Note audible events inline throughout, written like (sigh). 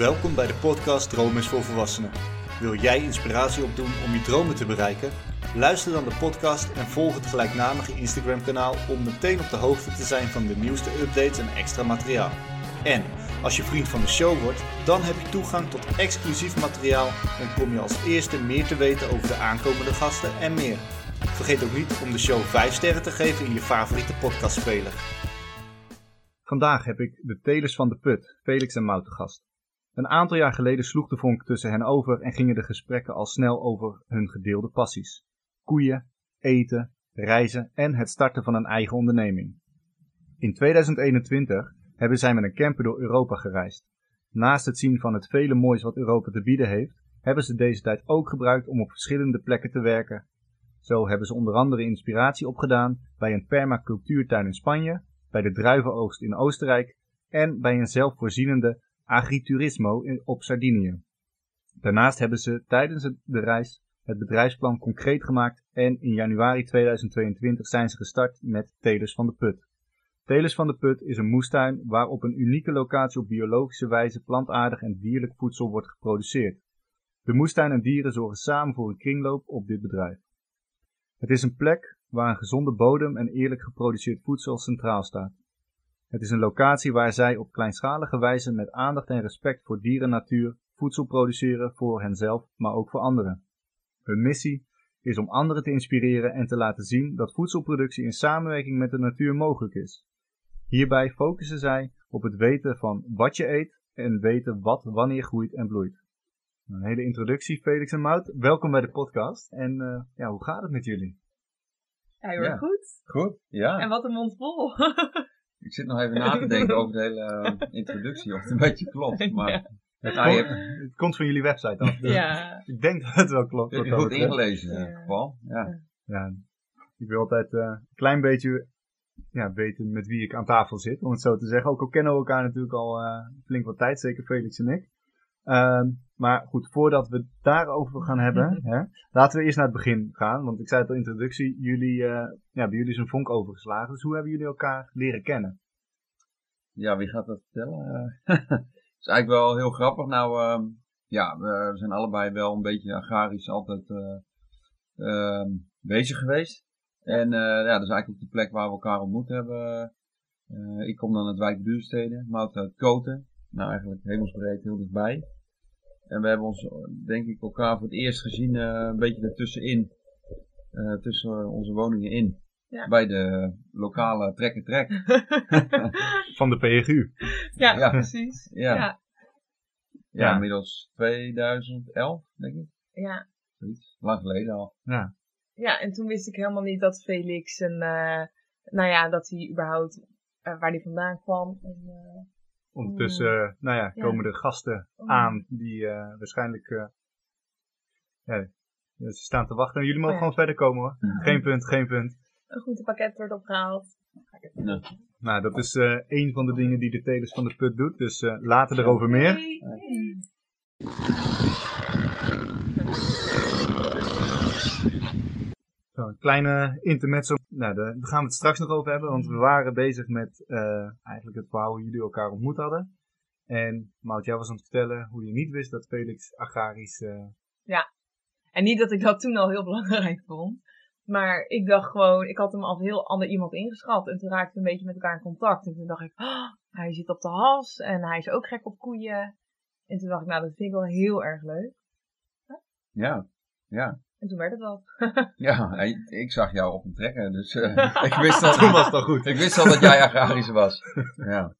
Welkom bij de podcast Droom is voor Volwassenen. Wil jij inspiratie opdoen om je dromen te bereiken? Luister dan de podcast en volg het gelijknamige Instagram kanaal om meteen op de hoogte te zijn van de nieuwste updates en extra materiaal. En als je vriend van de show wordt, dan heb je toegang tot exclusief materiaal en kom je als eerste meer te weten over de aankomende gasten en meer. Vergeet ook niet om de show 5 sterren te geven in je favoriete podcastspeler. Vandaag heb ik de telers van de put, Felix en Mout, gast. Een aantal jaar geleden sloeg de vonk tussen hen over en gingen de gesprekken al snel over hun gedeelde passies. Koeien, eten, reizen en het starten van een eigen onderneming. In 2021 hebben zij met een camper door Europa gereisd. Naast het zien van het vele moois wat Europa te bieden heeft, hebben ze deze tijd ook gebruikt om op verschillende plekken te werken. Zo hebben ze onder andere inspiratie opgedaan bij een permacultuurtuin in Spanje, bij de druivenoogst in Oostenrijk en bij een zelfvoorzienende agriturismo op Sardinië. Daarnaast hebben ze tijdens de reis het bedrijfsplan concreet gemaakt en in januari 2022 zijn ze gestart met Telers van de Put. Telers van de Put is een moestuin waar op een unieke locatie op biologische wijze plantaardig en dierlijk voedsel wordt geproduceerd. De moestuin en dieren zorgen samen voor een kringloop op dit bedrijf. Het is een plek waar een gezonde bodem en eerlijk geproduceerd voedsel centraal staat. Het is een locatie waar zij op kleinschalige wijze met aandacht en respect voor dieren en natuur voedsel produceren voor henzelf, maar ook voor anderen. Hun missie is om anderen te inspireren en te laten zien dat voedselproductie in samenwerking met de natuur mogelijk is. Hierbij focussen zij op het weten van wat je eet en weten wat wanneer groeit en bloeit. Een hele introductie, Felix en Mout. Welkom bij de podcast. En uh, ja, hoe gaat het met jullie? Ja, heel erg goed. Goed, ja. En wat een mond vol. (laughs) Ik zit nog even na te denken over de hele uh, (laughs) introductie, of het een beetje klopt. Maar Ja. Het, komt, het komt van jullie website af. dus Ja. Ik denk dat het wel klopt. je dat goed ingelezen in ieder geval. Ja. Ja, ik wil altijd eh, een klein beetje ja, weten met wie ik aan tafel zit, om het zo te zeggen. Ook al kennen we elkaar natuurlijk al eh, flink wat tijd, zeker Felix en ik. Ehm, maar goed, voordat we het daarover gaan hebben, hè, laten we eerst naar het begin gaan. Want ik zei het al in de introductie, jullie, eh, ja, bij jullie is een vonk overgeslagen. Dus hoe hebben jullie elkaar leren kennen? ja, wie gaat dat vertellen? Eh, Het (laughs) is eigenlijk wel heel grappig. Nou, ehm, ja, we, zijn allebei wel een beetje agrarisch altijd eh, ehm, bezig geweest. En eh, ja, dat is eigenlijk ook de plek waar we elkaar ontmoet hebben. Eh, ik kom dan uit Wijk Buursteden, Mout uit Koten. Nou, eigenlijk hemelsbreed heel dichtbij. En we hebben ons, denk ik, elkaar voor het eerst gezien eh, een beetje ertussenin. eh tussen onze woningen in. Ja. Bij de lokale Trek en Trek. (laughs) Van de PGU. ja, Ja. precies. Ja. Ja. Ja, Ja. inmiddels 2011, denk ik. Ja. Zoiets. Lang geleden al. Ja, ja, en toen wist ik helemaal niet dat Felix een, eh, nou ja, dat hij überhaupt, eh, waar hij vandaan kwam. En, eh, ondertussen eh, nou ja, Ja. komen er gasten Oh. aan die eh, waarschijnlijk eh, ja, ze staan te wachten. En jullie mogen Oh ja. gewoon verder komen hoor. Geen punt, geen punt. een groentepakket wordt opgehaald. Nou, dat is eh een van de dingen die de telers van de put doet. Dus eh, later erover meer. Hey, hey. Een kleine intermezzo. Nou, daar gaan we het straks nog over hebben. Want we waren bezig met eh, eigenlijk het verhaal hoe jullie elkaar ontmoet hadden. En Maud, jij was aan het vertellen hoe je niet wist dat Felix agrarisch... eh, En niet dat ik dat toen al heel (laughs) belangrijk vond. Maar ik dacht gewoon, ik had hem als heel ander iemand ingeschat. En toen raakten we een beetje met elkaar in contact. En toen dacht ik, "Oh, hij zit op de has. En hij is ook gek op koeien. En toen dacht ik, nou, dat vind ik wel heel erg leuk. Ja. Ja. En toen werd het wat. (laughs) Ja, ik zag jou op een trekker, dus eh, (laughs) ik wist al, Toen was het al goed. ik wist al dat jij agrarisch was. Ja.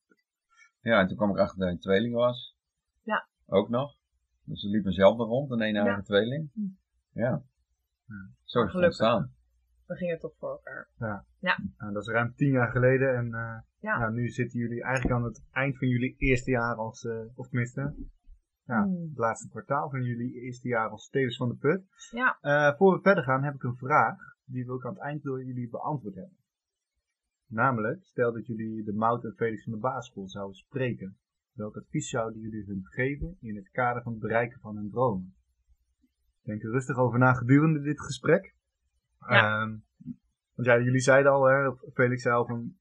Ja, en toen kwam ik achter dat hij een tweeling was. Ja. Ook nog. Dus er liep mezelf nog rond, een eenjarige Ja. tweeling. Hm. Ja. Zo is het Gelukkig. ontstaan. We gingen toch voor elkaar. Nou, dat is ruim tien jaar geleden. En eh, Ja. nou, nu zitten jullie eigenlijk aan het eind van jullie eerste jaar als... eh, of tenminste, ja, Hmm. het laatste kwartaal van jullie eerste jaar als telers van de put. Ja. Eh, voor we verder gaan heb ik een vraag. Die wil ik aan het eind door jullie beantwoord hebben. Namelijk, stel dat jullie de Mout en Felix van de basisschool zouden spreken. Welk advies zouden jullie hun geven in het kader van het bereiken van hun dromen? Denk er rustig over na gedurende dit gesprek. Ja. Ehm, want ja, jullie zeiden al, hè, Felix zei al van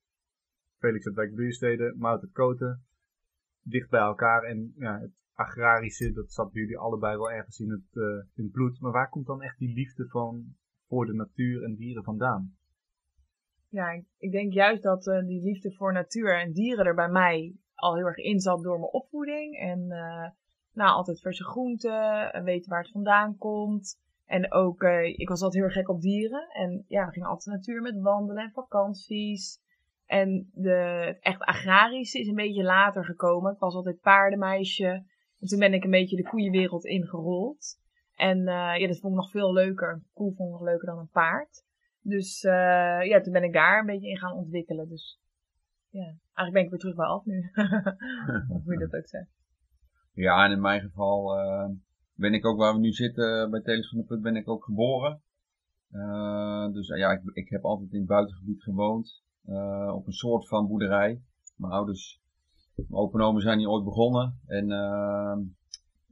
Felix uit Wijk Buursteden, Mout uit Koten. Dicht bij elkaar en ja, het agrarische, dat zat bij jullie allebei wel ergens in het, uh, in het bloed. Maar waar komt dan echt die liefde van voor de natuur en dieren vandaan? Ja, ik, denk juist dat uh, die liefde voor natuur en dieren er bij mij al heel erg in zat door mijn opvoeding. En uh, nou, altijd verse groenten, en weten waar het vandaan komt. En ook, ik was altijd heel erg gek op dieren. En ja, we gingen altijd de natuur met wandelen en vakanties. En de, het echt agrarische is een beetje later gekomen. Ik was altijd paardenmeisje. En toen ben ik een beetje de koeienwereld ingerold. En uh, ja, dat vond ik nog veel leuker. Een koe vond ik nog leuker dan een paard. Dus uh, ja, toen ben ik daar een beetje in gaan ontwikkelen. Dus ja, eigenlijk ben ik weer terug bij af nu. (laughs) Hoe je dat ook zegt. Ja, en in mijn geval uh, ben ik ook waar we nu zitten bij Teles van de Put, ben ik ook geboren. dus ja, ik, ik heb altijd in het buitengebied gewoond. Op een soort van boerderij. Mijn ouders, mijn opa en oma zijn hier ooit begonnen. En uh,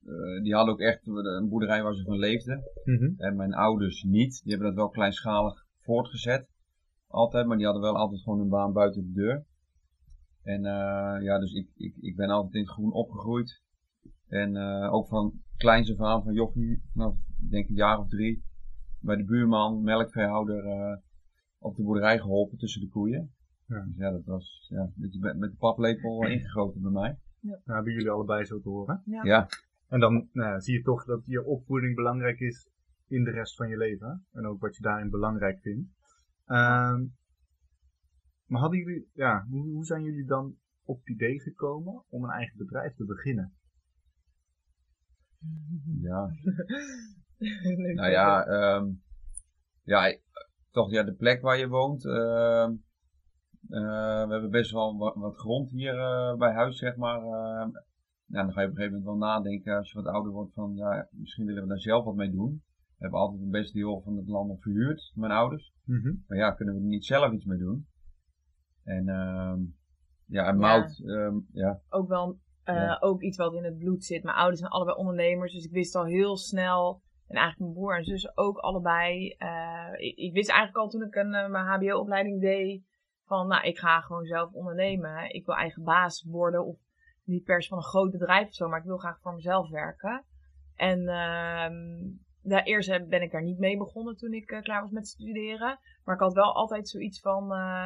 uh, die hadden ook echt een boerderij waar ze van leefden. Mm -hmm. En mijn ouders niet. Die hebben dat wel kleinschalig voortgezet. Altijd, maar die hadden wel altijd gewoon een baan buiten de deur. En ja, dus ik, ik, ik ben altijd in het groen opgegroeid. En ook van kleins af aan, van jochie, vanaf denk een jaar of drie. Bij de buurman, melkveehouder op de boerderij geholpen tussen de koeien. Ja. Dus ja, dat was ja, een beetje met de paplepel ingegoten bij mij. Ja. Nou, hebben jullie allebei zo te horen. Ja. ja. En dan nou, zie je toch dat je opvoeding belangrijk is in de rest van je leven. En ook wat je daarin belangrijk vindt. Um, maar hadden jullie, ja, hoe, hoe zijn jullie dan op het idee gekomen om een eigen bedrijf te beginnen? Ja. (laughs) nou ja, um, ja, toch ja, de plek waar je woont. Uh, we hebben best wel wat, wat grond hier uh, bij huis, zeg maar. Uh, ja, dan ga je op een gegeven moment wel nadenken als je wat ouder wordt van, ja, misschien willen we daar zelf wat mee doen. We hebben altijd een beste deel van het land nog verhuurd, mijn ouders. Mm -hmm. Maar ja, kunnen we er niet zelf iets mee doen? En ehm, ja, en mout, ja. Um, ja. Ook wel ja. ook iets wat in het bloed zit. Mijn ouders zijn allebei ondernemers, dus ik wist al heel snel en eigenlijk mijn broer en zus ook allebei. Uh, ik, ik, wist eigenlijk al toen ik een, uh, mijn HBO-opleiding deed. Van, nou, ik ga gewoon zelf ondernemen. Ik wil eigen baas worden. Of niet per se van een groot bedrijf of zo. Maar ik wil graag voor mezelf werken. En uh, eerst ben ik daar niet mee begonnen toen ik uh, klaar was met studeren. Maar ik had wel altijd zoiets van...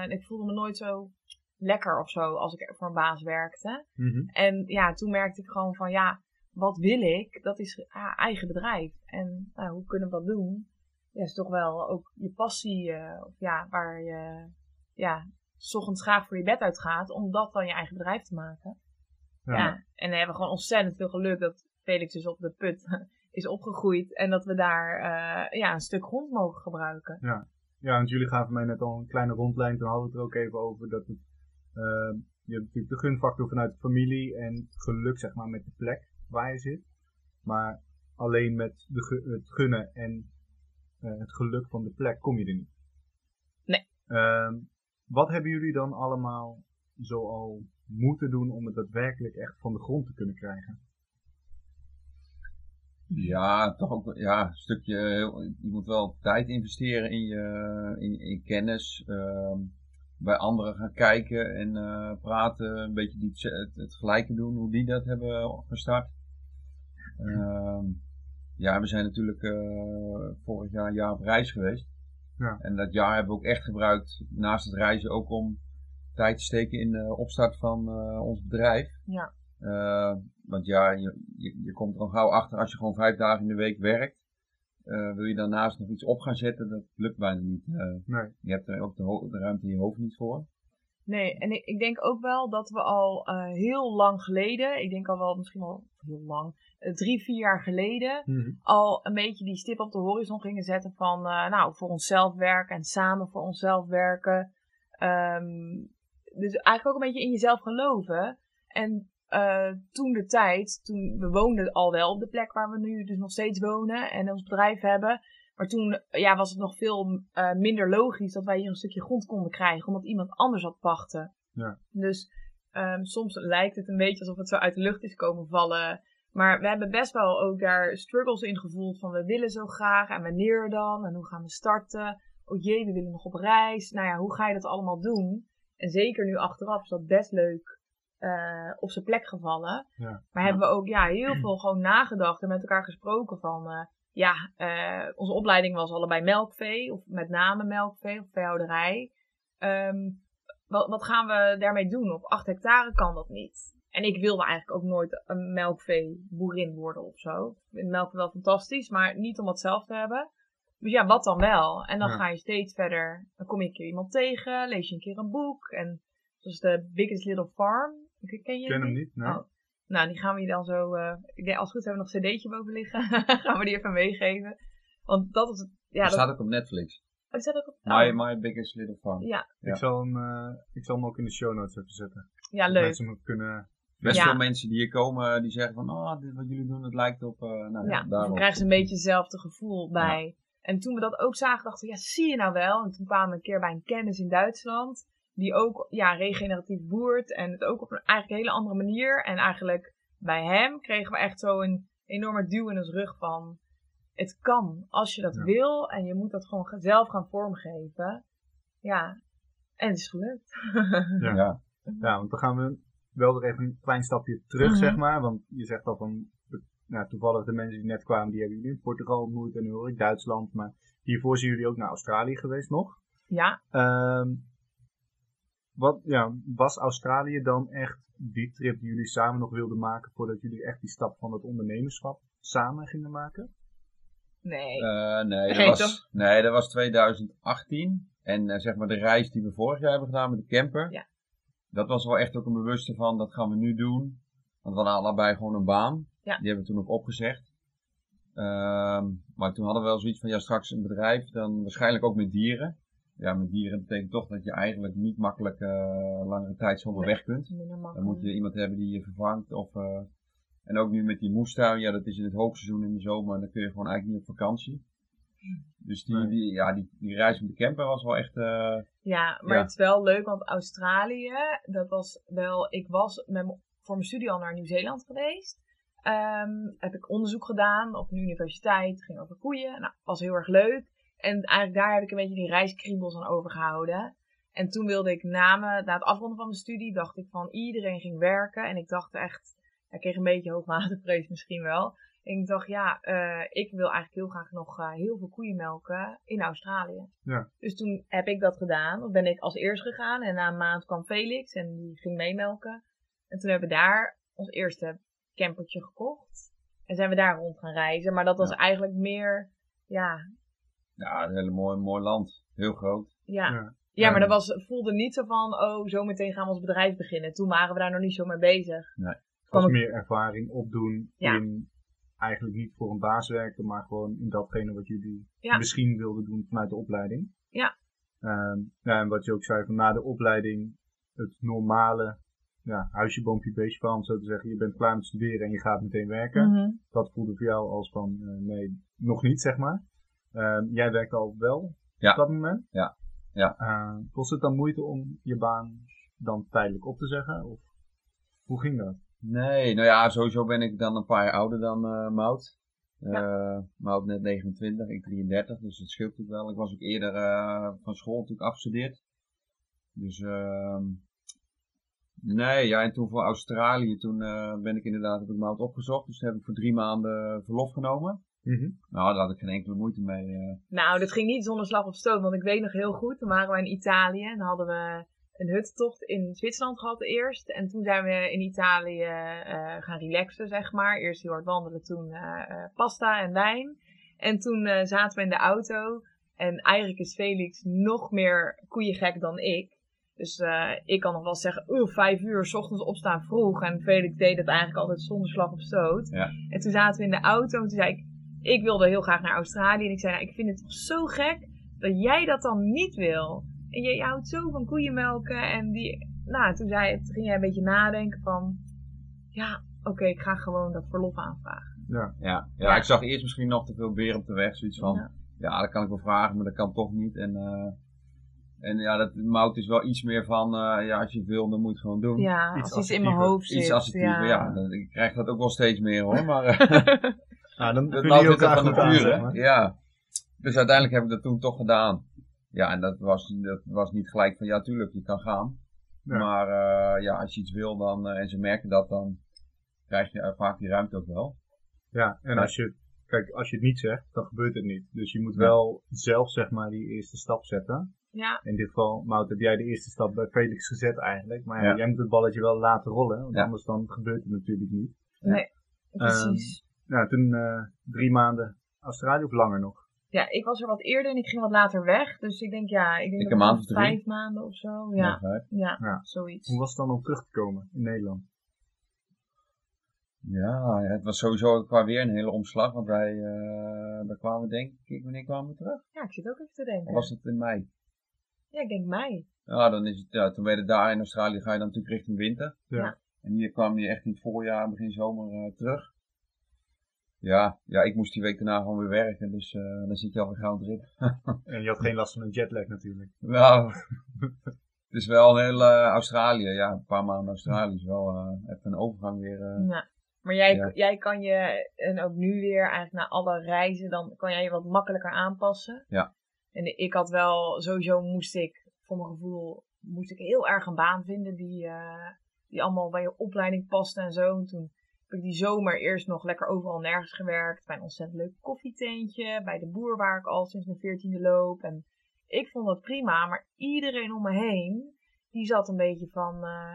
ik voelde me nooit zo lekker of zo als ik voor een baas werkte. Mm -hmm. En ja, toen merkte ik gewoon van... ja wat wil ik? Dat is ja, eigen bedrijf. En nou, hoe kunnen we dat doen? Ja, is toch wel ook je passie, of ja, waar je ja, s ochtends graag voor je bed uitgaat, om dat dan je eigen bedrijf te maken. Ja. ja. en we hebben gewoon ontzettend veel geluk dat Felix dus op de put (laughs) is opgegroeid en dat we daar uh, ja, een stuk grond mogen gebruiken. Ja. ja, want jullie gaven mij net al een kleine rondlijn, toen hadden we het er ook even over dat het, uh, je hebt natuurlijk de gunfactor vanuit de familie en geluk zeg maar met de plek waar je zit. Maar alleen met de, het gunnen en uh, het geluk van de plek kom je er niet. Nee. Uh, wat hebben jullie dan allemaal zo al moeten doen om het daadwerkelijk echt van de grond te kunnen krijgen? Ja, toch ook ja, een stukje. Je moet wel tijd investeren in je in, in kennis. Uh, bij anderen gaan kijken en uh, praten. Een beetje die, het, gelijke doen, hoe die dat hebben gestart. Uh, ja, we zijn natuurlijk uh, vorig jaar een jaar op reis geweest. Ja. En dat jaar hebben we ook echt gebruikt, naast het reizen, ook om tijd te steken in de opstart van uh, ons bedrijf. Ja. Uh, want ja, je, je, je, komt er al gauw achter als je gewoon vijf dagen in de week werkt. wil je daarnaast nog iets op gaan zetten, dat lukt bijna niet. nee. Je hebt er ook de, de, ruimte in je hoofd niet voor. Nee, en ik, ik denk ook wel dat we al heel lang geleden, ik denk al wel misschien wel heel lang, eh, drie, vier jaar geleden mm-hmm. al een beetje die stip op de horizon gingen zetten van, uh, nou, voor onszelf werken en samen voor onszelf werken. Um, dus eigenlijk ook een beetje in jezelf geloven. En uh, toen de tijd, toen we woonden al wel op de plek waar we nu dus nog steeds wonen en ons bedrijf hebben. Maar toen ja, was het nog veel uh, minder logisch dat wij hier een stukje grond konden krijgen, omdat iemand anders had pachten. Ja. Dus um, soms lijkt het een beetje alsof het zo uit de lucht is komen vallen. Maar we hebben best wel ook daar struggles in gevoeld van we willen zo graag en wanneer dan en hoe gaan we starten. Oh jee, we willen nog op reis. Nou ja, hoe ga je dat allemaal doen? En zeker nu achteraf is dat best leuk eh, op zijn plek gevallen. Ja. Maar hebben we ook ja, heel veel gewoon nagedacht en met elkaar gesproken van... eh, ja, eh, onze opleiding was allebei melkvee, of met name melkvee of veehouderij. Ehm, wat, wat gaan we daarmee doen? Op 8 hectare kan dat niet. En ik wilde eigenlijk ook nooit een melkveeboerin worden of zo. Ik vind melk wel fantastisch, maar niet om het zelf te hebben. Dus ja, wat dan wel? En dan Ja. ga je steeds verder. Dan kom je een keer iemand tegen, lees je een keer een boek. En zoals de Biggest Little Farm. Ken je Ik ken hem niet. Oh. Nou, die gaan we je dan zo. eh, ik denk, als het goed is, hebben we nog een cd'tje boven liggen. (laughs) gaan we die even meegeven. Want dat is het. Ja, dat staat ook op Netflix. oh, die staat ook op. My, oh, My Biggest Little Farm. ja, Ja. Ik, zal hem, eh, ik zal hem ook in de show notes even zetten. ja, Dat leuk. mensen hem kunnen... Best Ja. veel mensen die hier komen, die zeggen van, oh, dit wat jullie doen, dat lijkt op, eh nou ja, Ja, dan krijgen ze een beetje hetzelfde gevoel bij. En toen we dat ook zagen, dachten we, ja, zie je nou wel? En toen kwamen we een keer bij een kennis in Duitsland, die ook ja, regeneratief boert en het ook op een eigenlijk hele andere manier. En eigenlijk bij hem kregen we echt zo een enorme duw in ons rug van, het kan als je dat Ja. wil en je moet dat gewoon zelf gaan vormgeven. Ja, en het is gelukt. Ja. Ja. Ja, want dan gaan we wel weer even een klein stapje terug, Mhm. zeg maar. Want je zegt al van, nou, toevallig de mensen die net kwamen, die hebben jullie in Portugal ontmoet en nu hoor ik Duitsland. Maar hiervoor zijn jullie ook naar Australië geweest nog. ja, Ehm, wat, ja, was Australië dan echt die trip die jullie samen nog wilden maken voordat jullie echt die stap van het ondernemerschap samen gingen maken? nee. Eh, nee, dat Geen was, toch? nee, dat was 2018. En eh, zeg maar de reis die we vorig jaar hebben gedaan met de camper. Ja. Dat was wel echt ook een bewuste van, dat gaan we nu doen. Want we hadden allebei gewoon een baan. Ja. Die hebben we toen ook opgezegd. Ehm, maar toen hadden we wel zoiets van, ja straks een bedrijf, dan waarschijnlijk ook met dieren. Ja, met dieren betekent toch dat je eigenlijk niet makkelijk eh, langere tijd Nee. weg kunt. Dan moet je iemand hebben die je vervangt. Of, eh, en ook nu met die moestuin, ja, dat is in het hoogseizoen in de zomer, dan kun je gewoon eigenlijk niet op vakantie. Dus die, ja, die, die reis met de camper was wel echt. eh, Ja, maar Ja. het is wel leuk, want Australië, dat was wel. Ik was met voor mijn studie al naar Nieuw-Zeeland geweest. Ehm, heb ik onderzoek gedaan op een universiteit, ging over koeien. Nou, was heel erg leuk. En eigenlijk daar heb ik een beetje die reiskriebels aan overgehouden. En toen wilde ik na, me, na het afronden van mijn studie, dacht ik van iedereen ging werken. En ik dacht echt, ik kreeg een beetje hoogwaterpreus misschien wel. En ik dacht, ja, eh, ik wil eigenlijk heel graag nog eh, heel veel koeien melken in Australië. Ja. Dus toen heb ik dat gedaan. Of ben ik als eerst gegaan. En na een maand kwam Felix en die ging meemelken. En toen hebben we daar ons eerste campertje gekocht. En zijn we daar rond gaan reizen. Maar dat was Ja. eigenlijk meer, ja, ja, een hele mooi, mooi land. Heel groot. ja. Ja. Maar dat was, het voelde niet zo van, oh, zometeen gaan we ons bedrijf beginnen. Toen waren we daar nog niet zo mee bezig. Nee. Als ik- meer ervaring opdoen Ja. in eigenlijk niet voor een baas werken, maar gewoon in datgene wat jullie Ja. misschien wilden doen vanuit de opleiding. Ja. Ehm, ja, en wat je ook zei, van na de opleiding het normale ja, huisje, boompje, beestje van, om zo te zeggen. Je bent klaar met studeren en je gaat meteen werken. Mhm. Dat voelde voor jou als van, eh, nee, nog niet, zeg maar. Ehm, jij werkte al wel Ja. op dat moment. Ja. Ja. Eh, kost het dan moeite om je baan dan tijdelijk op te zeggen? Of hoe ging dat? Nee, nou ja, sowieso ben ik dan een paar jaar ouder dan eh Mout. Eh Mout net 29, ik 33, dus dat scheelt natuurlijk wel. Ik was ook eerder eh, van school natuurlijk afgestudeerd. Dus ehm nee, ja, en toen voor Australië, toen ben ik inderdaad heb ik Mout opgezocht. Dus toen heb ik voor drie maanden verlof genomen. Nou, daar had ik geen enkele moeite mee. eh. Nou, dat ging niet zonder slag of stoot, want ik weet nog heel goed. Toen waren we in Italië en hadden we een huttocht in Zwitserland gehad eerst. En toen zijn we in Italië eh, gaan relaxen, zeg maar. Eerst heel hard wandelen, toen eh, pasta en wijn. En toen eh, zaten we in de auto. En eigenlijk is Felix nog meer koeiengek dan ik. Dus eh, ik kan nog wel zeggen, oeh, vijf uur, s ochtends opstaan vroeg. En Felix deed het eigenlijk altijd zonder slag of stoot. Ja. En toen zaten we in de auto en toen zei ik, ik wilde heel graag naar Australië. En ik zei, nou, ik vind het toch zo gek dat jij dat dan niet wil. En je, je houdt zo van koeienmelken. En die, nou, toen, zei, toen ging jij een beetje nadenken van, ja, oké, ik ga gewoon dat verlof aanvragen. Ja. Ja, ja, Ja. ik zag eerst misschien nog te veel beren op de weg. Zoiets van, Ja. ja, dat kan ik wel vragen, maar dat kan toch niet. En, eh, en ja, dat mout is wel iets meer van, eh, ja, als je het wil, dan moet je het gewoon doen. Ja, Iets als iets in mijn hoofd zit. Iets assertiever, ja. dan- ik krijg dat ook wel steeds meer hoor, maar eh, (laughs) (laughs) Nou, dan dat van goed aan, maar. Ja. Dus uiteindelijk heb ik dat toen toch gedaan. Ja, en dat was, dat was niet gelijk van, ja tuurlijk, je kan gaan. Ja. Maar eh, ja, als je iets wil dan, eh, en ze merken dat, dan krijg je eh, vaak die ruimte ook wel. Ja, en Ja. als je, kijk, als je het niet zegt, dan gebeurt het niet. Dus je moet Ja. wel zelf, zeg maar, die eerste stap zetten. Ja, In dit geval, Mout, heb jij de eerste stap bij Felix gezet eigenlijk. Maar ja, Ja. jij moet het balletje wel laten rollen, want Ja. anders dan gebeurt het natuurlijk niet. nee, precies. Nou, toen eh, drie maanden Australië of langer nog. ja, ik was er wat eerder en ik ging wat later weg. Dus ik denk, ja, ik denk Ik dat een maand het of drie. vijf maanden of zo. Ja, ja, Ja. zoiets. Hoe was het dan om terug te komen in Nederland? Ja, ja, het was sowieso qua weer een hele omslag, want wij, eh daar kwamen denk ik, wanneer kwamen we terug? Ja, ik zit ook even te denken. Of was het in mei? Ja, ik denk mei. Ja, dan is het, ja, toen ben je daar in Australië, ga je dan natuurlijk richting winter. Ja. En hier kwam je echt in het voorjaar, begin zomer eh, terug. Ja, ja, ik moest die week daarna gewoon weer werken, dus eh, dan zit je alweer gauw erin. (laughs) En je had geen last van een jetlag natuurlijk. Nou, het is wel een heel eh, Australië, ja, een paar maanden Australië is wel eh, even een overgang weer. eh. Ja. Maar jij, Ja. jij kan je, en ook nu weer, eigenlijk na alle reizen, dan kan jij je wat makkelijker aanpassen. Ja. En ik had wel, sowieso moest ik, voor mijn gevoel, moest ik heel erg een baan vinden die, eh, die allemaal bij je opleiding paste en zo. En toen ik die zomer eerst nog lekker overal nergens gewerkt. Bij een ontzettend leuk koffietentje, bij de boer waar ik al sinds mijn veertiende loop. En ik vond dat prima, maar iedereen om me heen, die zat een beetje van... eh,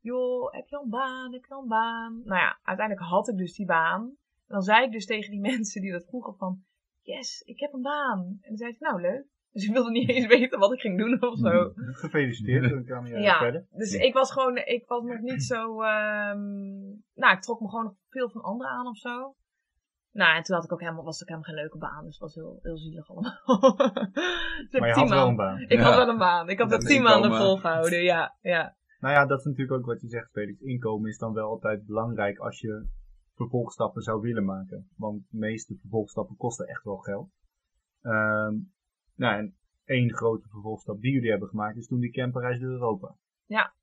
joh, heb je al een baan? Heb je al een baan? Nou ja, uiteindelijk had ik dus die baan. En dan zei ik dus tegen die (laughs) mensen die dat vroegen van, yes, ik heb een baan. En dan zei ze, nou leuk. Dus ik wilde niet eens weten wat ik ging doen of zo. Gefeliciteerd, dan kan je Ja. verder. Dus ik was gewoon, ik was nog niet zo, ehm, nou, ik trok me gewoon nog veel van anderen aan of zo. Nou, en toen had ik ook helemaal, was ook helemaal geen leuke baan, dus het was heel, heel zielig allemaal. (laughs) Dus ik Maar je heb had wel een maanden- baan. Ik Ja. had wel een baan. Ik heb Dat dat tien maanden volgehouden, ja, ja. Nou ja, dat is natuurlijk ook wat je zegt, Felix. Inkomen is dan wel altijd belangrijk als je vervolgstappen zou willen maken. Want de meeste vervolgstappen kosten echt wel geld. Ehm, nou, en één grote vervolgstap die jullie hebben gemaakt is toen die camperreis door Europa. Ja.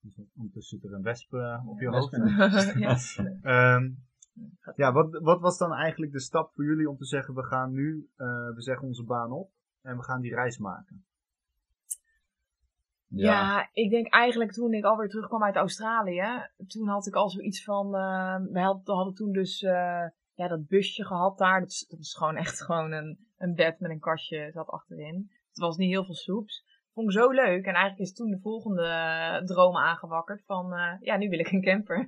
Dus ondertussen zit er een wesp eh, op je Ja, hoofd. (laughs) (laughs) ja. Ehm, ja, wat, wat was dan eigenlijk de stap voor jullie om te zeggen, we gaan nu, eh, we zeggen onze baan op en we gaan die reis maken? Ja. ik denk eigenlijk toen ik alweer terugkwam uit Australië, toen had ik al zoiets van, eh, we hadden, hadden toen dus eh, ja, dat busje gehad daar. Dat, is- was gewoon echt gewoon een, een bed met een kastje zat achterin. Het was niet heel veel soeps. Vond ik zo leuk. En eigenlijk is toen de volgende eh, droom aangewakkerd van, eh, ja, nu wil ik een camper.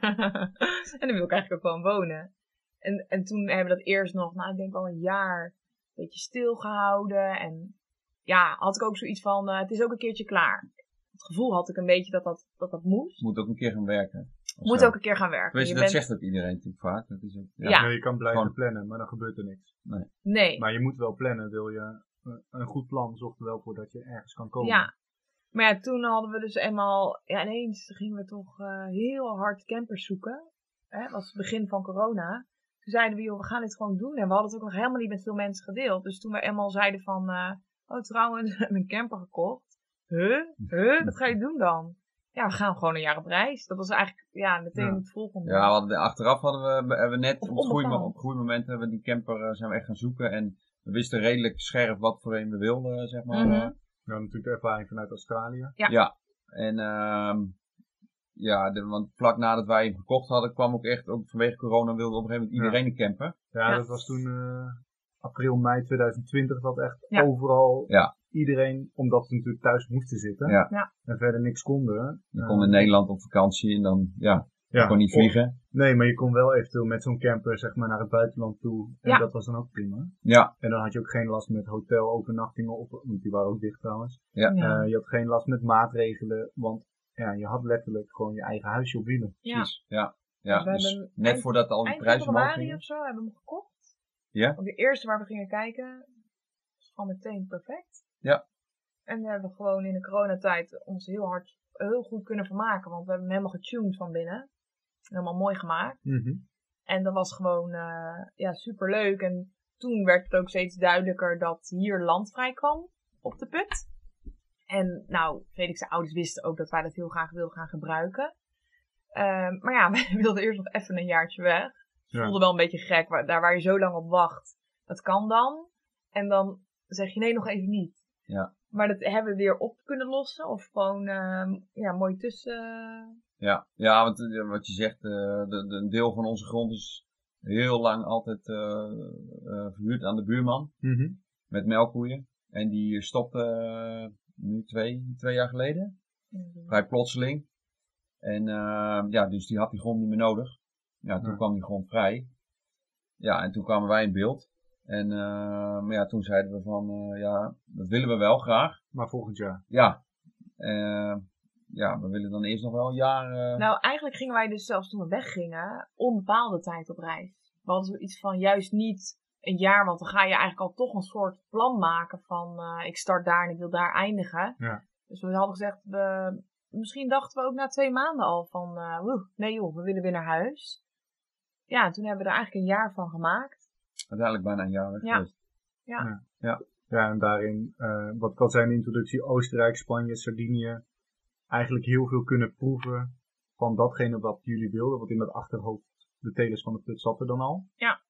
(laughs) en dan wil ik eigenlijk ook gewoon wonen. En, en toen hebben we dat eerst nog, nou ik denk al een jaar, een beetje stilgehouden. En ja, had ik ook zoiets van, eh, het is ook een keertje klaar. Het gevoel had ik een beetje dat dat, dat, dat moest. Moet ook een keer gaan werken. Moet zo. ook een keer gaan werken. Weet je, Je dat bent- zegt ook iedereen natuurlijk vaak. Dat is ook, ja. Ja. Nee, je kan blijven Gewoon- plannen, maar dan gebeurt er niks. Nee. Maar je moet wel plannen, wil je een goed plan zorgt er wel voor dat je ergens kan komen. Ja. Maar ja, toen hadden we dus eenmaal, ja, ineens gingen we toch eh, heel hard campers zoeken. Hè, dat was het begin van corona. Toen zeiden we, joh, we gaan dit gewoon doen. En we hadden het ook nog helemaal niet met veel mensen gedeeld. Dus toen we eenmaal zeiden van, eh, oh trouwens, (laughs) we hebben een camper gekocht. Huh? Huh? Wat ga je doen dan? Ja, we gaan gewoon een jaar op reis. Dat was eigenlijk, ja, meteen Ja. het volgende. Ja, hadden, achteraf hadden we, hebben we net op het goede, onbepaald. op het goede moment hebben we die camper eh, zijn we echt gaan zoeken. En we wisten redelijk scherp wat voor een we wilden, eh, zeg maar. Mhm. eh. Natuurlijk de ervaring vanuit Australië. Ja. En ehm ja, de, want vlak nadat wij hem gekocht hadden, kwam ook echt, ook vanwege corona wilde op een gegeven moment iedereen een camper. Ja, Ja. dat was toen eh, april, mei 2020 dat echt Ja. overal Ja. Iedereen, omdat ze natuurlijk thuis moesten zitten Ja. Ja. en verder niks konden. Je eh, kon in Nederland op vakantie en dan, ja, je kon niet of- vliegen. Nee, maar je kon wel eventueel met zo'n camper zeg maar naar het buitenland toe. En Ja. dat was dan ook prima. Ja, En dan had je ook geen last met hotelovernachtingen, of, want die waren ook dicht trouwens. Ja. Ja. Eh, je had geen last met maatregelen, want ja, je had letterlijk gewoon je eigen huisje op wielen. Ja. precies. Ja, ja we dus net eind- voordat al die prijzen omhoog februari gingen. of zo hebben we hem gekocht. Ja. Want de eerste waar we gingen kijken, was gewoon meteen perfect. Ja. En we hebben gewoon in de coronatijd ons heel hard, heel goed kunnen vermaken. Want we hebben hem helemaal getuned van binnen. Helemaal mooi gemaakt. En dat was gewoon eh, ja, super leuk. En toen werd het ook steeds duidelijker dat hier land vrij kwam op de put. En nou, Felix' ouders wisten ook dat wij dat heel graag wilden gaan gebruiken. Ehm, maar ja, (laughs) wij wilden eerst nog even een jaartje weg. Ja. Voelde wel een beetje gek, waar, daar waar je zo lang op wacht. Dat kan dan. En dan zeg je nee, nog even niet. Ja. Maar dat hebben we weer op kunnen lossen. Of gewoon ehm, ja, mooi tussen. Ja, ja want eh, wat je zegt, eh, de, de, een deel van onze grond is heel lang altijd eh, verhuurd aan de buurman Mhm. met melkkoeien. En die stopte eh, nu twee, twee jaar geleden, vrij plotseling. En eh, ja, dus die had die grond niet meer nodig. Ja, toen Ja. kwam die grond vrij. Ja, en toen kwamen wij in beeld. En eh, maar ja, toen zeiden we van, eh, ja, dat willen we wel graag. Maar volgend jaar. Ja, eh, ja, we willen dan eerst nog wel een jaar... eh, Nou, eigenlijk gingen wij dus zelfs toen we weggingen, onbepaalde tijd op reis. We hadden zoiets van juist niet een jaar, want dan ga je eigenlijk al toch een soort plan maken van eh, ik start daar en ik wil daar eindigen. Ja. Dus we hadden gezegd, we, misschien dachten we ook na twee maanden al van, eh, woe, nee joh, we willen weer naar huis. Ja, en toen hebben we er eigenlijk een jaar van gemaakt. Uiteindelijk bijna een jaar weg Ja. geweest. Ja, en daarin, eh, wat ik al zei in de introductie, Oostenrijk, Spanje, Sardinië. Eigenlijk heel veel kunnen proeven van datgene wat jullie wilden. Want in dat achterhoofd, de telers van de put zat er dan al. Ja.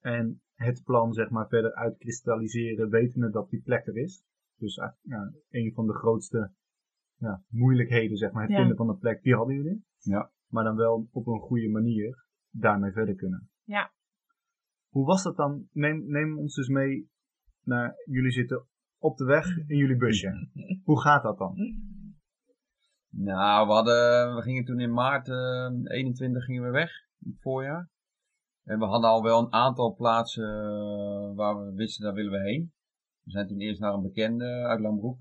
En het plan, zeg maar, verder uitkristalliseren, wetende dat die plek er is. Dus eigenlijk, ja, een van de grootste ja, moeilijkheden, zeg maar, het Ja. vinden van een plek, die hadden jullie. Ja. Maar dan wel op een goede manier daarmee verder kunnen. Ja. Hoe was dat dan? Neem, neem ons dus mee naar, jullie zitten op de weg in jullie busje. (laughs) Hoe gaat dat dan? Nou, we, hadden, we gingen toen in maart eh 21 gingen we weg, in het voorjaar. En we hadden al wel een aantal plaatsen eh, waar we wisten, daar willen we heen. We zijn toen eerst naar een bekende uit Lambroek,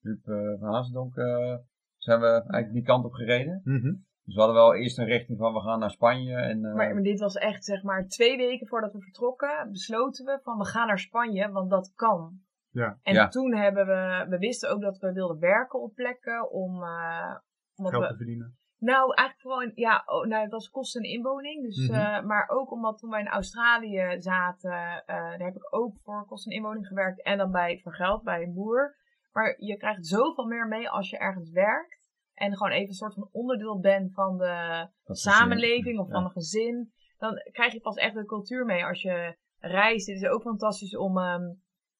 Huub eh, van Hazendonk, eh, zijn we eigenlijk die kant op gereden. Mhm. Dus we hadden wel eerst een richting van we gaan naar Spanje. En, eh, Maar, maar dit was echt, zeg maar, twee weken voordat we vertrokken, besloten we van we gaan naar Spanje, want dat kan. Ja. En Ja. toen hebben we, we wisten ook dat we wilden werken op plekken om, eh, omdat Geld we, te verdienen. nou eigenlijk gewoon, in- ja, oh, nou het was kosten en inwoning, dus, Mhm. eh, maar ook omdat toen wij in Australië zaten, eh, daar heb ik ook voor kosten en inwoning gewerkt en dan bij vergeld bij een boer. Maar je krijgt zoveel meer mee als je ergens werkt en gewoon even een soort van onderdeel bent van de, dat samenleving of ja. van een gezin, dan krijg je pas echt de cultuur mee als je reist. Het is ook fantastisch om ehm,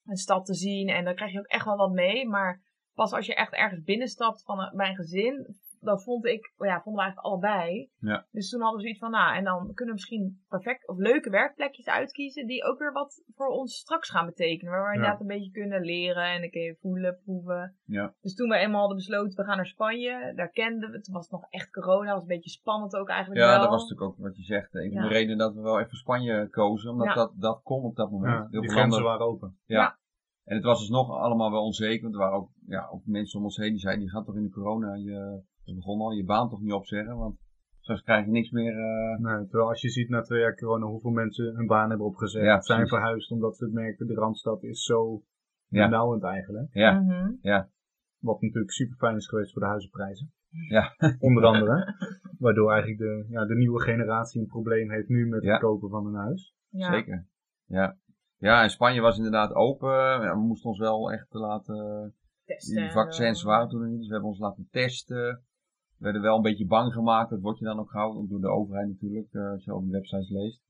een stad te zien en dan krijg je ook echt wel wat mee. Maar pas als je echt ergens binnenstapt van een, bij een gezin, dat vond ik, ja, vonden we eigenlijk allebei. Ja. Dus toen hadden we zoiets van, nou, en dan kunnen we misschien perfect of leuke werkplekjes uitkiezen die ook weer wat voor ons straks gaan betekenen. Waar we Ja. inderdaad een beetje kunnen leren en een keer voelen, proeven. Ja. Dus toen we eenmaal hadden besloten, we gaan naar Spanje, daar kenden we, toen was het nog echt corona, was een beetje spannend ook eigenlijk Ja, wel. dat was natuurlijk ook wat je zegt. Een van Ja. de redenen dat we wel even Spanje kozen, omdat Ja. dat, dat kon op dat moment. Ja, Heel die grenzen landen- waren open. En het was dus nog allemaal wel onzeker, want er waren ook, ja, ook mensen om ons heen die zeiden, je gaat toch in de corona, je, we begonnen al, je baan toch niet opzeggen, want straks krijg je niks meer. eh, Nee, terwijl als je ziet na twee jaar corona hoeveel mensen hun baan hebben opgezegd. Ja, zijn verhuisd omdat ze merken de Randstad is zo Ja. benauwend eigenlijk. ja, Mhm. Wat natuurlijk super fijn is geweest voor de huizenprijzen. ja, (laughs) Onder andere. Waardoor eigenlijk de, ja, de nieuwe generatie een probleem heeft nu met Ja. het kopen van een huis. Ja. zeker. Ja. ja, en Spanje was inderdaad open. Ja, we moesten ons wel echt laten Testen Die vaccins zo. waren toen niet, dus we hebben ons laten testen. We werden wel een beetje bang gemaakt, dat word je dan ook gehouden, door de overheid natuurlijk, eh, als je op de websites leest.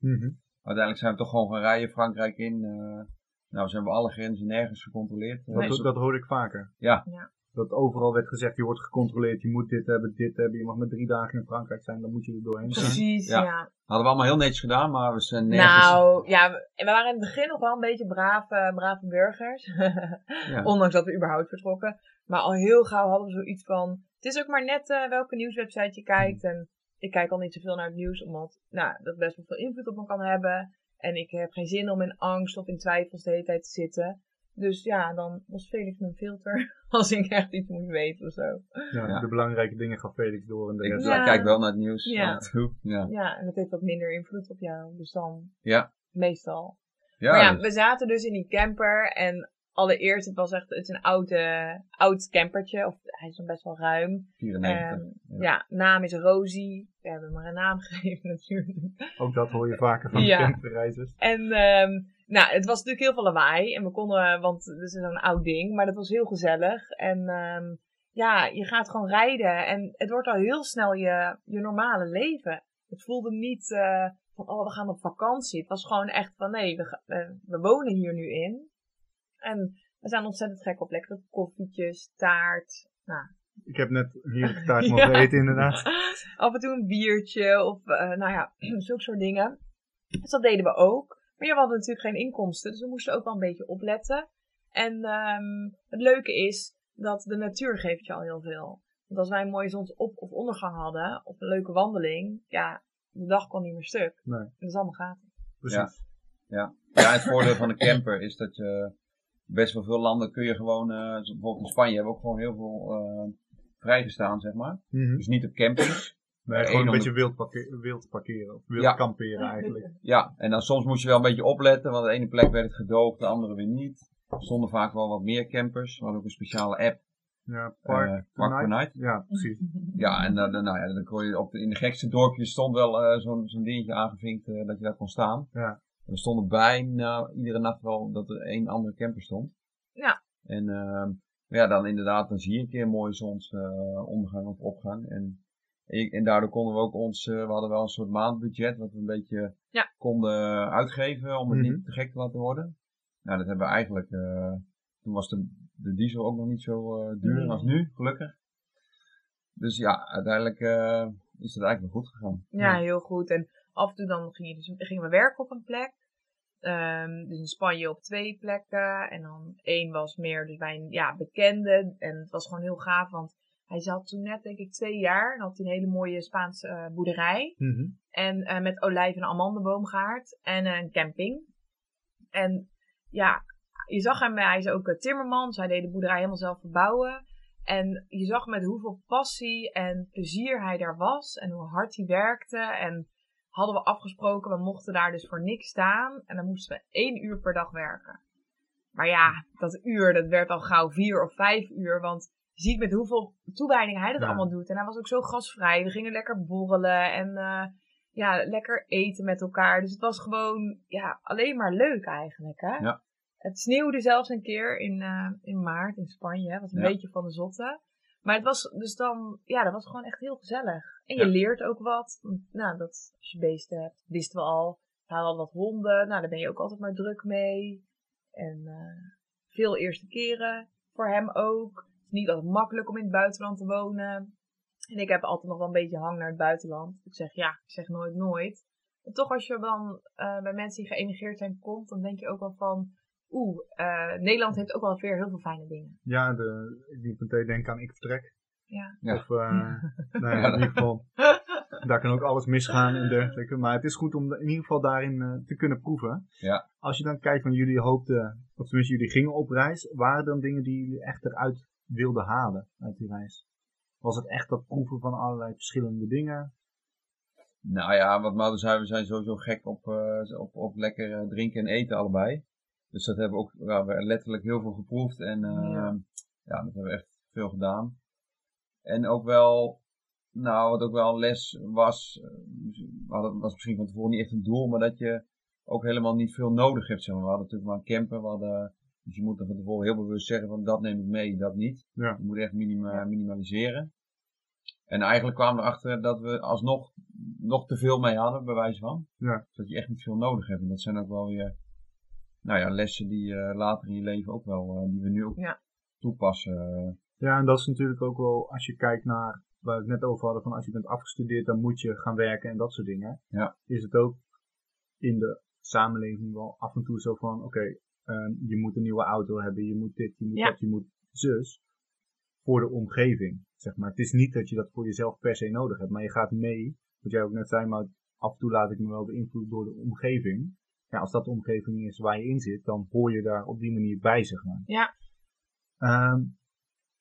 Uiteindelijk zijn we toch gewoon gaan rijden, Frankrijk in. eh nou, ze hebben alle grenzen nergens gecontroleerd. Eh, Dat, dus- dat hoorde ik vaker. Ja. Ja. Dat overal werd gezegd, je wordt gecontroleerd, je moet dit hebben, dit hebben. Je mag met drie dagen in Frankrijk zijn, dan moet je er doorheen zijn. Precies, Ja. ja. Hadden we allemaal heel netjes gedaan, maar we zijn nergens... Nou, ja, we, en we waren in het begin nog wel een beetje brave, brave burgers. (laughs) Ja. Ondanks dat we überhaupt vertrokken. Maar al heel gauw hadden we zoiets van... Het is ook maar net eh, welke nieuwswebsite je kijkt. En ik kijk al niet zoveel naar het nieuws, omdat nou, dat best wel veel invloed op me kan hebben. En ik heb geen zin om in angst of in twijfels de hele tijd te zitten. Dus ja, dan was Felix mijn filter (laughs) als ik echt iets moet weten of zo. Ja, Ja. De belangrijke dingen gaf Felix door en de Ik rest. Ja. kijk wel naar het nieuws. Ja. Ja. Ja, en dat heeft wat minder invloed op jou. Dus dan Ja. meestal. Ja, maar ja, dus- we zaten dus in die camper en allereerst, het was echt, het is een oude, oud campertje, of hij is dan best wel ruim. 94. En, ja. ja. naam is Rosie. We hebben hem maar een naam (laughs) gegeven natuurlijk. Ook dat hoor je vaker van Ja. de camperreizers. En ehm, nou, het was natuurlijk heel veel lawaai. En we konden, want het is zo'n oud ding, maar dat was heel gezellig. En ehm, ja, je gaat gewoon rijden en het wordt al heel snel je, je normale leven. Het voelde niet eh, van, oh, we gaan op vakantie. Het was gewoon echt van, nee, we, we wonen hier nu in. En We zijn ontzettend gek op lekkere koffietjes, taart. Nou, Ik heb net heerlijke taart (laughs) Ja. mogen eten inderdaad. (laughs) Af en toe een biertje of eh, nou ja, (clears throat) zulke soort dingen. Dus dat deden we ook. Maar ja, we hadden natuurlijk geen inkomsten, dus we moesten ook wel een beetje opletten. En ehm, het leuke is dat de natuur geeft je al heel veel. Want als wij een mooie zonsop- of ondergang hadden, of een leuke wandeling, ja, de dag kon niet meer stuk. Nee. Dat is allemaal gratis. Precies. Ja, het voordeel van een camper is dat je best wel veel landen kun je gewoon, eh, zoals bijvoorbeeld in Spanje hebben ook gewoon heel veel eh, vrijgestaan, zeg maar. Mhm. Dus niet op campings. Nee, Eén gewoon een beetje wild, wild parkeren. Of wild Ja. kamperen eigenlijk. Ja, en dan soms moest je wel een beetje opletten, want de ene plek werd het gedoogd, de andere weer niet. Er stonden vaak wel wat meer campers. We hadden ook een speciale app, Ja, park, eh, Park Night. Ja, precies. Ja, en dan, nou ja, dan kon je op de, in de gekste dorpjes stond wel eh, zo'n zo'n dingetje aangevinkt eh, dat je daar kon staan. Ja. Er stonden bijna iedere nacht wel dat er één andere camper stond. Ja. En ehm, ja, dan inderdaad, dan zie je een keer een mooie zonsondergang of opgang. En, en, en daardoor konden we ook ons, eh, we hadden wel een soort maandbudget wat we een beetje Ja. konden uitgeven om het Mhm. niet te gek te laten worden. Nou, dat hebben we eigenlijk, eh, toen was de, de diesel ook nog niet zo eh, duur als nu, gelukkig. Dus ja, uiteindelijk eh, is het eigenlijk wel goed gegaan. Ja, heel goed. En af en toe dan ging je dus, gingen we werken op een plek. Ehm, dus in Spanje op twee plekken. En dan één was meer dus bij een ja, bekende. En het was gewoon heel gaaf, want hij zat toen net denk ik twee jaar. En had hij een hele mooie Spaanse eh, boerderij. Mhm. En eh, met olijf- en amandelboomgaard. En eh, een camping. En ja, je zag hem, hij is ook timmerman. Dus hij deed de boerderij helemaal zelf verbouwen. En je zag met hoeveel passie en plezier hij daar was. En hoe hard hij werkte. En hadden we afgesproken, we mochten daar dus voor niks staan. En dan moesten we één uur per dag werken. Maar ja, dat uur, dat werd al gauw vier of vijf uur. Want je ziet met hoeveel toewijding hij dat Ja. allemaal doet. En hij was ook zo gastvrij. We gingen lekker borrelen en eh, ja, lekker eten met elkaar. Dus het was gewoon ja, alleen maar leuk eigenlijk. Hè? Ja. Het sneeuwde zelfs een keer in, eh, in maart in Spanje. Het was een Ja. beetje van de zotte. Maar het was dus dan, ja, dat was gewoon echt heel gezellig. En je Ja. leert ook wat. Nou, dat als je beesten hebt, wisten we al. We hadden al wat honden. Nou, daar ben je ook altijd maar druk mee. En eh, veel eerste keren voor hem ook. Het is niet altijd makkelijk om in het buitenland te wonen. En ik heb altijd nog wel een beetje hang naar het buitenland. Ik zeg ja, ik zeg nooit nooit. Maar toch als je dan eh, bij mensen die geëmigreerd zijn komt, dan denk je ook wel van... Oeh, eh, Nederland heeft ook wel weer heel veel fijne dingen. Ja, de, ik moet meteen denken aan Ik Vertrek. Ja. Ja. Of, eh, nou ja, in ieder geval, (laughs) daar kan ook alles misgaan en dergelijke. Maar het is goed om in ieder geval daarin eh, te kunnen proeven. Ja. Als je dan kijkt van jullie hoopten, of tenminste jullie gingen op reis, waren er dan dingen die jullie echt eruit wilden halen uit die reis? Was het echt dat proeven van allerlei verschillende dingen? Nou ja, wat Maarten zei, we zijn sowieso gek op, eh, op, op lekker drinken en eten allebei. Dus dat hebben we ook ja, we letterlijk heel veel geproefd en eh, Ja. ja. dat hebben we echt veel gedaan. En ook wel, nou wat ook wel een les was, eh, hadden- was misschien van tevoren niet echt een doel, maar dat je ook helemaal niet veel nodig hebt. Zeg maar. We hadden natuurlijk maar een camper, we hadden, dus je moet er van tevoren heel bewust zeggen van dat neem ik mee, dat niet. Ja. Je moet echt minima- minimaliseren. En eigenlijk kwamen we erachter dat we alsnog nog te veel mee hadden, bij wijze van. Ja. Dat je echt niet veel nodig hebt. En dat zijn ook wel weer nou ja, lessen die je later in je leven ook wel, eh, die we nu ook Ja. toepassen. Ja, en dat is natuurlijk ook wel, als je kijkt naar waar we het net over hadden, van als je bent afgestudeerd, dan moet je gaan werken en dat soort dingen. Ja. Is het ook in de samenleving wel af en toe zo van, oké, ehm, je moet een nieuwe auto hebben, je moet dit, je moet Ja. dat, je moet zus. Voor de omgeving, zeg maar. Het is niet dat je dat voor jezelf per se nodig hebt, maar je gaat mee, wat jij ook net zei, maar af en toe laat ik me wel beïnvloeden door de omgeving. Ja, als dat de omgeving is waar je in zit, dan hoor je daar op die manier bij, zeg maar. Ja. Ehm,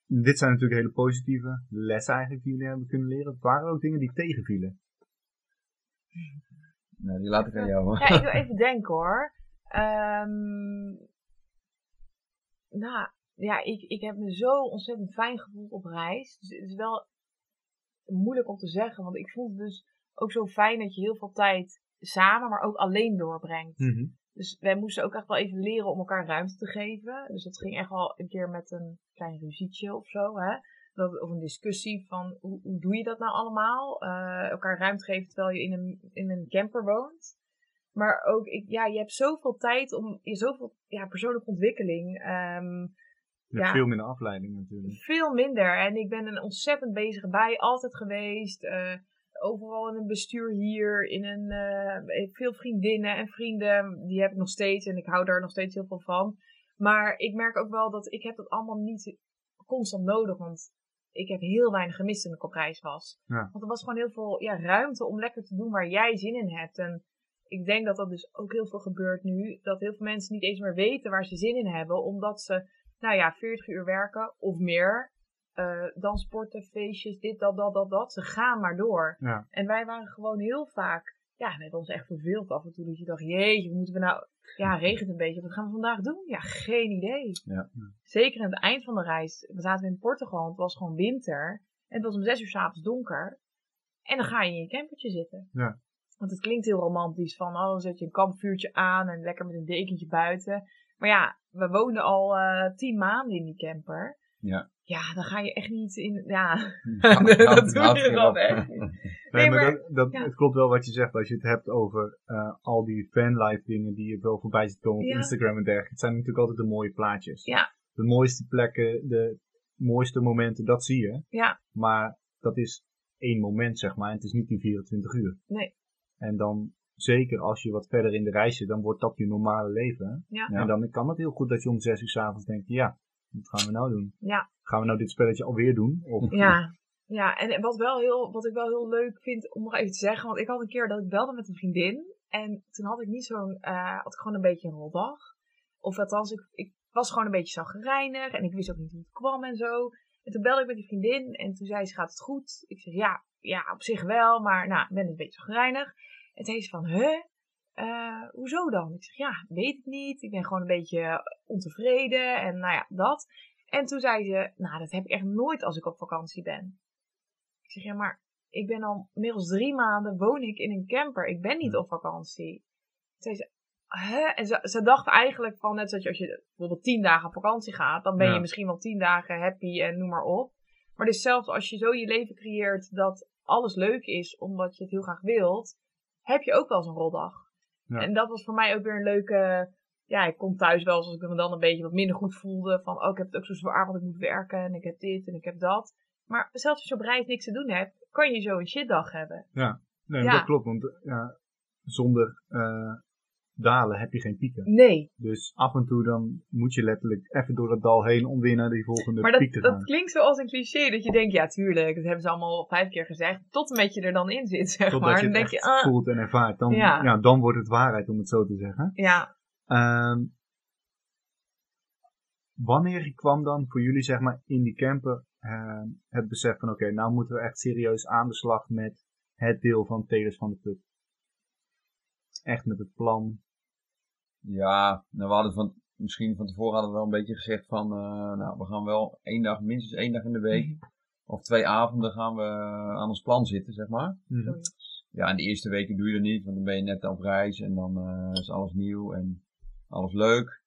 dit zijn natuurlijk hele positieve lessen eigenlijk die jullie hebben kunnen leren. Het waren ook dingen die tegenvielen. Nou, die laat ik aan jou. Ja, ik wil (laughs) even denken hoor. Ehm, nou, ja, ik, ik heb me zo ontzettend fijn gevoeld op reis. Dus het is wel moeilijk om te zeggen, want ik vond het dus ook zo fijn dat je heel veel tijd samen, maar ook alleen doorbrengt. Dus wij moesten ook echt wel even leren om elkaar ruimte te geven. Dus dat ging echt wel een keer met een klein ruzietje of zo. Hè? Of een discussie van hoe, hoe doe je dat nou allemaal? Eh, elkaar ruimte geven terwijl je in een, in een camper woont. Maar ook, ik, ja, je hebt zoveel tijd om, je zoveel ja, persoonlijke ontwikkeling. ehm, Je hebt Ja. veel minder afleiding natuurlijk. veel minder. En ik ben een ontzettend bezige bij, altijd geweest. eh, overal in een bestuur hier, in een, eh, veel vriendinnen en vrienden, die heb ik nog steeds en ik hou daar nog steeds heel veel van. Maar ik merk ook wel dat ik heb dat allemaal niet constant nodig, want ik heb heel weinig gemist toen ik op reis was. Ja. Want er was gewoon heel veel ja, ruimte om lekker te doen waar jij zin in hebt. En ik denk dat dat dus ook heel veel gebeurt nu, dat heel veel mensen niet eens meer weten waar ze zin in hebben, omdat ze, nou ja, 40 uur werken of meer. Dan sporten, feestjes, dit, dat, dat, dat, dat. Ze gaan maar door. Ja. En wij waren gewoon heel vaak, ja, we hebben ons echt verveeld af en toe. Dat je dacht, jeetje, wat moeten we nou, ja, (laughs) regent een beetje. Wat gaan we vandaag doen? Ja, geen idee. Ja. Zeker aan het eind van de reis. We zaten in Portugal, het was gewoon winter. En het was om zes uur s'avonds donker. En dan ga je in je campertje zitten. Ja. Want het klinkt heel romantisch van, oh, dan zet je een kampvuurtje aan en lekker met een dekentje buiten. Maar ja, we woonden al eh, tien maanden in die camper. Ja. Ja, dan ga je echt niet in, ja, (laughs) dat doe je dan echt (laughs) niet. Nee, maar, dat, dat, ja. het klopt wel wat je zegt als je het hebt over eh, al die fanlife dingen die je wel voorbij ziet komen op Ja. Instagram en dergelijke. Het zijn natuurlijk altijd de mooie plaatjes. Ja. De mooiste plekken, de mooiste momenten, dat zie je. Ja. Maar dat is één moment, zeg maar. En het is niet die 24 uur. Nee. En dan, zeker als je wat verder in de reis zit, dan wordt dat je normale leven. Ja. Ja. En dan kan het heel goed dat je om zes uur s'avonds denkt, ja, wat gaan we nou doen? Ja. Gaan we nou dit spelletje alweer doen? Of, Ja, ja en wat, wel heel, wat ik wel heel leuk vind om nog even te zeggen, want ik had een keer dat ik belde met een vriendin en toen had ik niet zo'n, eh, had ik gewoon een beetje een roldag. Of althans, ik, ik was gewoon een beetje zagrijnig en ik wist ook niet hoe het kwam en zo. En toen belde ik met die vriendin en toen zei ze, gaat het goed? Ik zeg, ja, ja, op zich wel, maar nou, ik ben een beetje zagrijnig. En toen zei ze van, huh? Eh, hoezo dan? Ik zeg, ja, weet ik niet. Ik ben gewoon een beetje ontevreden en nou ja, dat. En toen zei ze, nou, dat heb ik echt nooit als ik op vakantie ben. Ik zeg, ja, maar ik ben al inmiddels drie maanden woon ik in een camper. Ik ben niet op vakantie. Toen zei ze, hè? En ze, ze dacht eigenlijk van, net zoals je, als je bijvoorbeeld tien dagen op vakantie gaat, dan ben Ja. je misschien wel tien dagen happy en noem maar op. Maar dus zelfs als je zo je leven creëert dat alles leuk is, omdat je het heel graag wilt, heb je ook wel eens een roldag. Ja. En dat was voor mij ook weer een leuke, ja, ik kom thuis wel als ik me dan een beetje wat minder goed voelde. Van, oh, ik heb het ook zo zwaar, want ik moet werken en ik heb dit en ik heb dat. Maar zelfs als je op reis niks te doen hebt, kan je zo een shitdag hebben. Nee, Ja. dat klopt, want eh, ja, zonder eh, dalen heb je geen pieken. Nee, Dus af en toe dan moet je letterlijk even door het dal heen om weer naar die volgende maar dat, piek te gaan. dat klinkt zo als een cliché. Dat je denkt, ja, tuurlijk, dat hebben ze allemaal vijf keer gezegd. Tot en met je er dan in zit, zeg Totdat maar. je Dan het denk echt je, ah, voelt en ervaart. Dan, Ja. ja. dan wordt het waarheid, om het zo te zeggen. ja, Ehm, wanneer kwam dan voor jullie, zeg maar, in die camper ehm, het besef van, oké, nou moeten we echt serieus aan de slag met het deel van Telers van de Put? Echt met het plan. Ja, nou, we hadden van, misschien van tevoren hadden we wel een beetje gezegd van, eh, nou, we gaan wel één dag, minstens één dag in de week, of twee avonden gaan we aan ons plan zitten, zeg maar. Mhm. Ja, in de eerste weken doe je dat niet, want dan ben je net op reis en dan eh, is alles nieuw en alles leuk.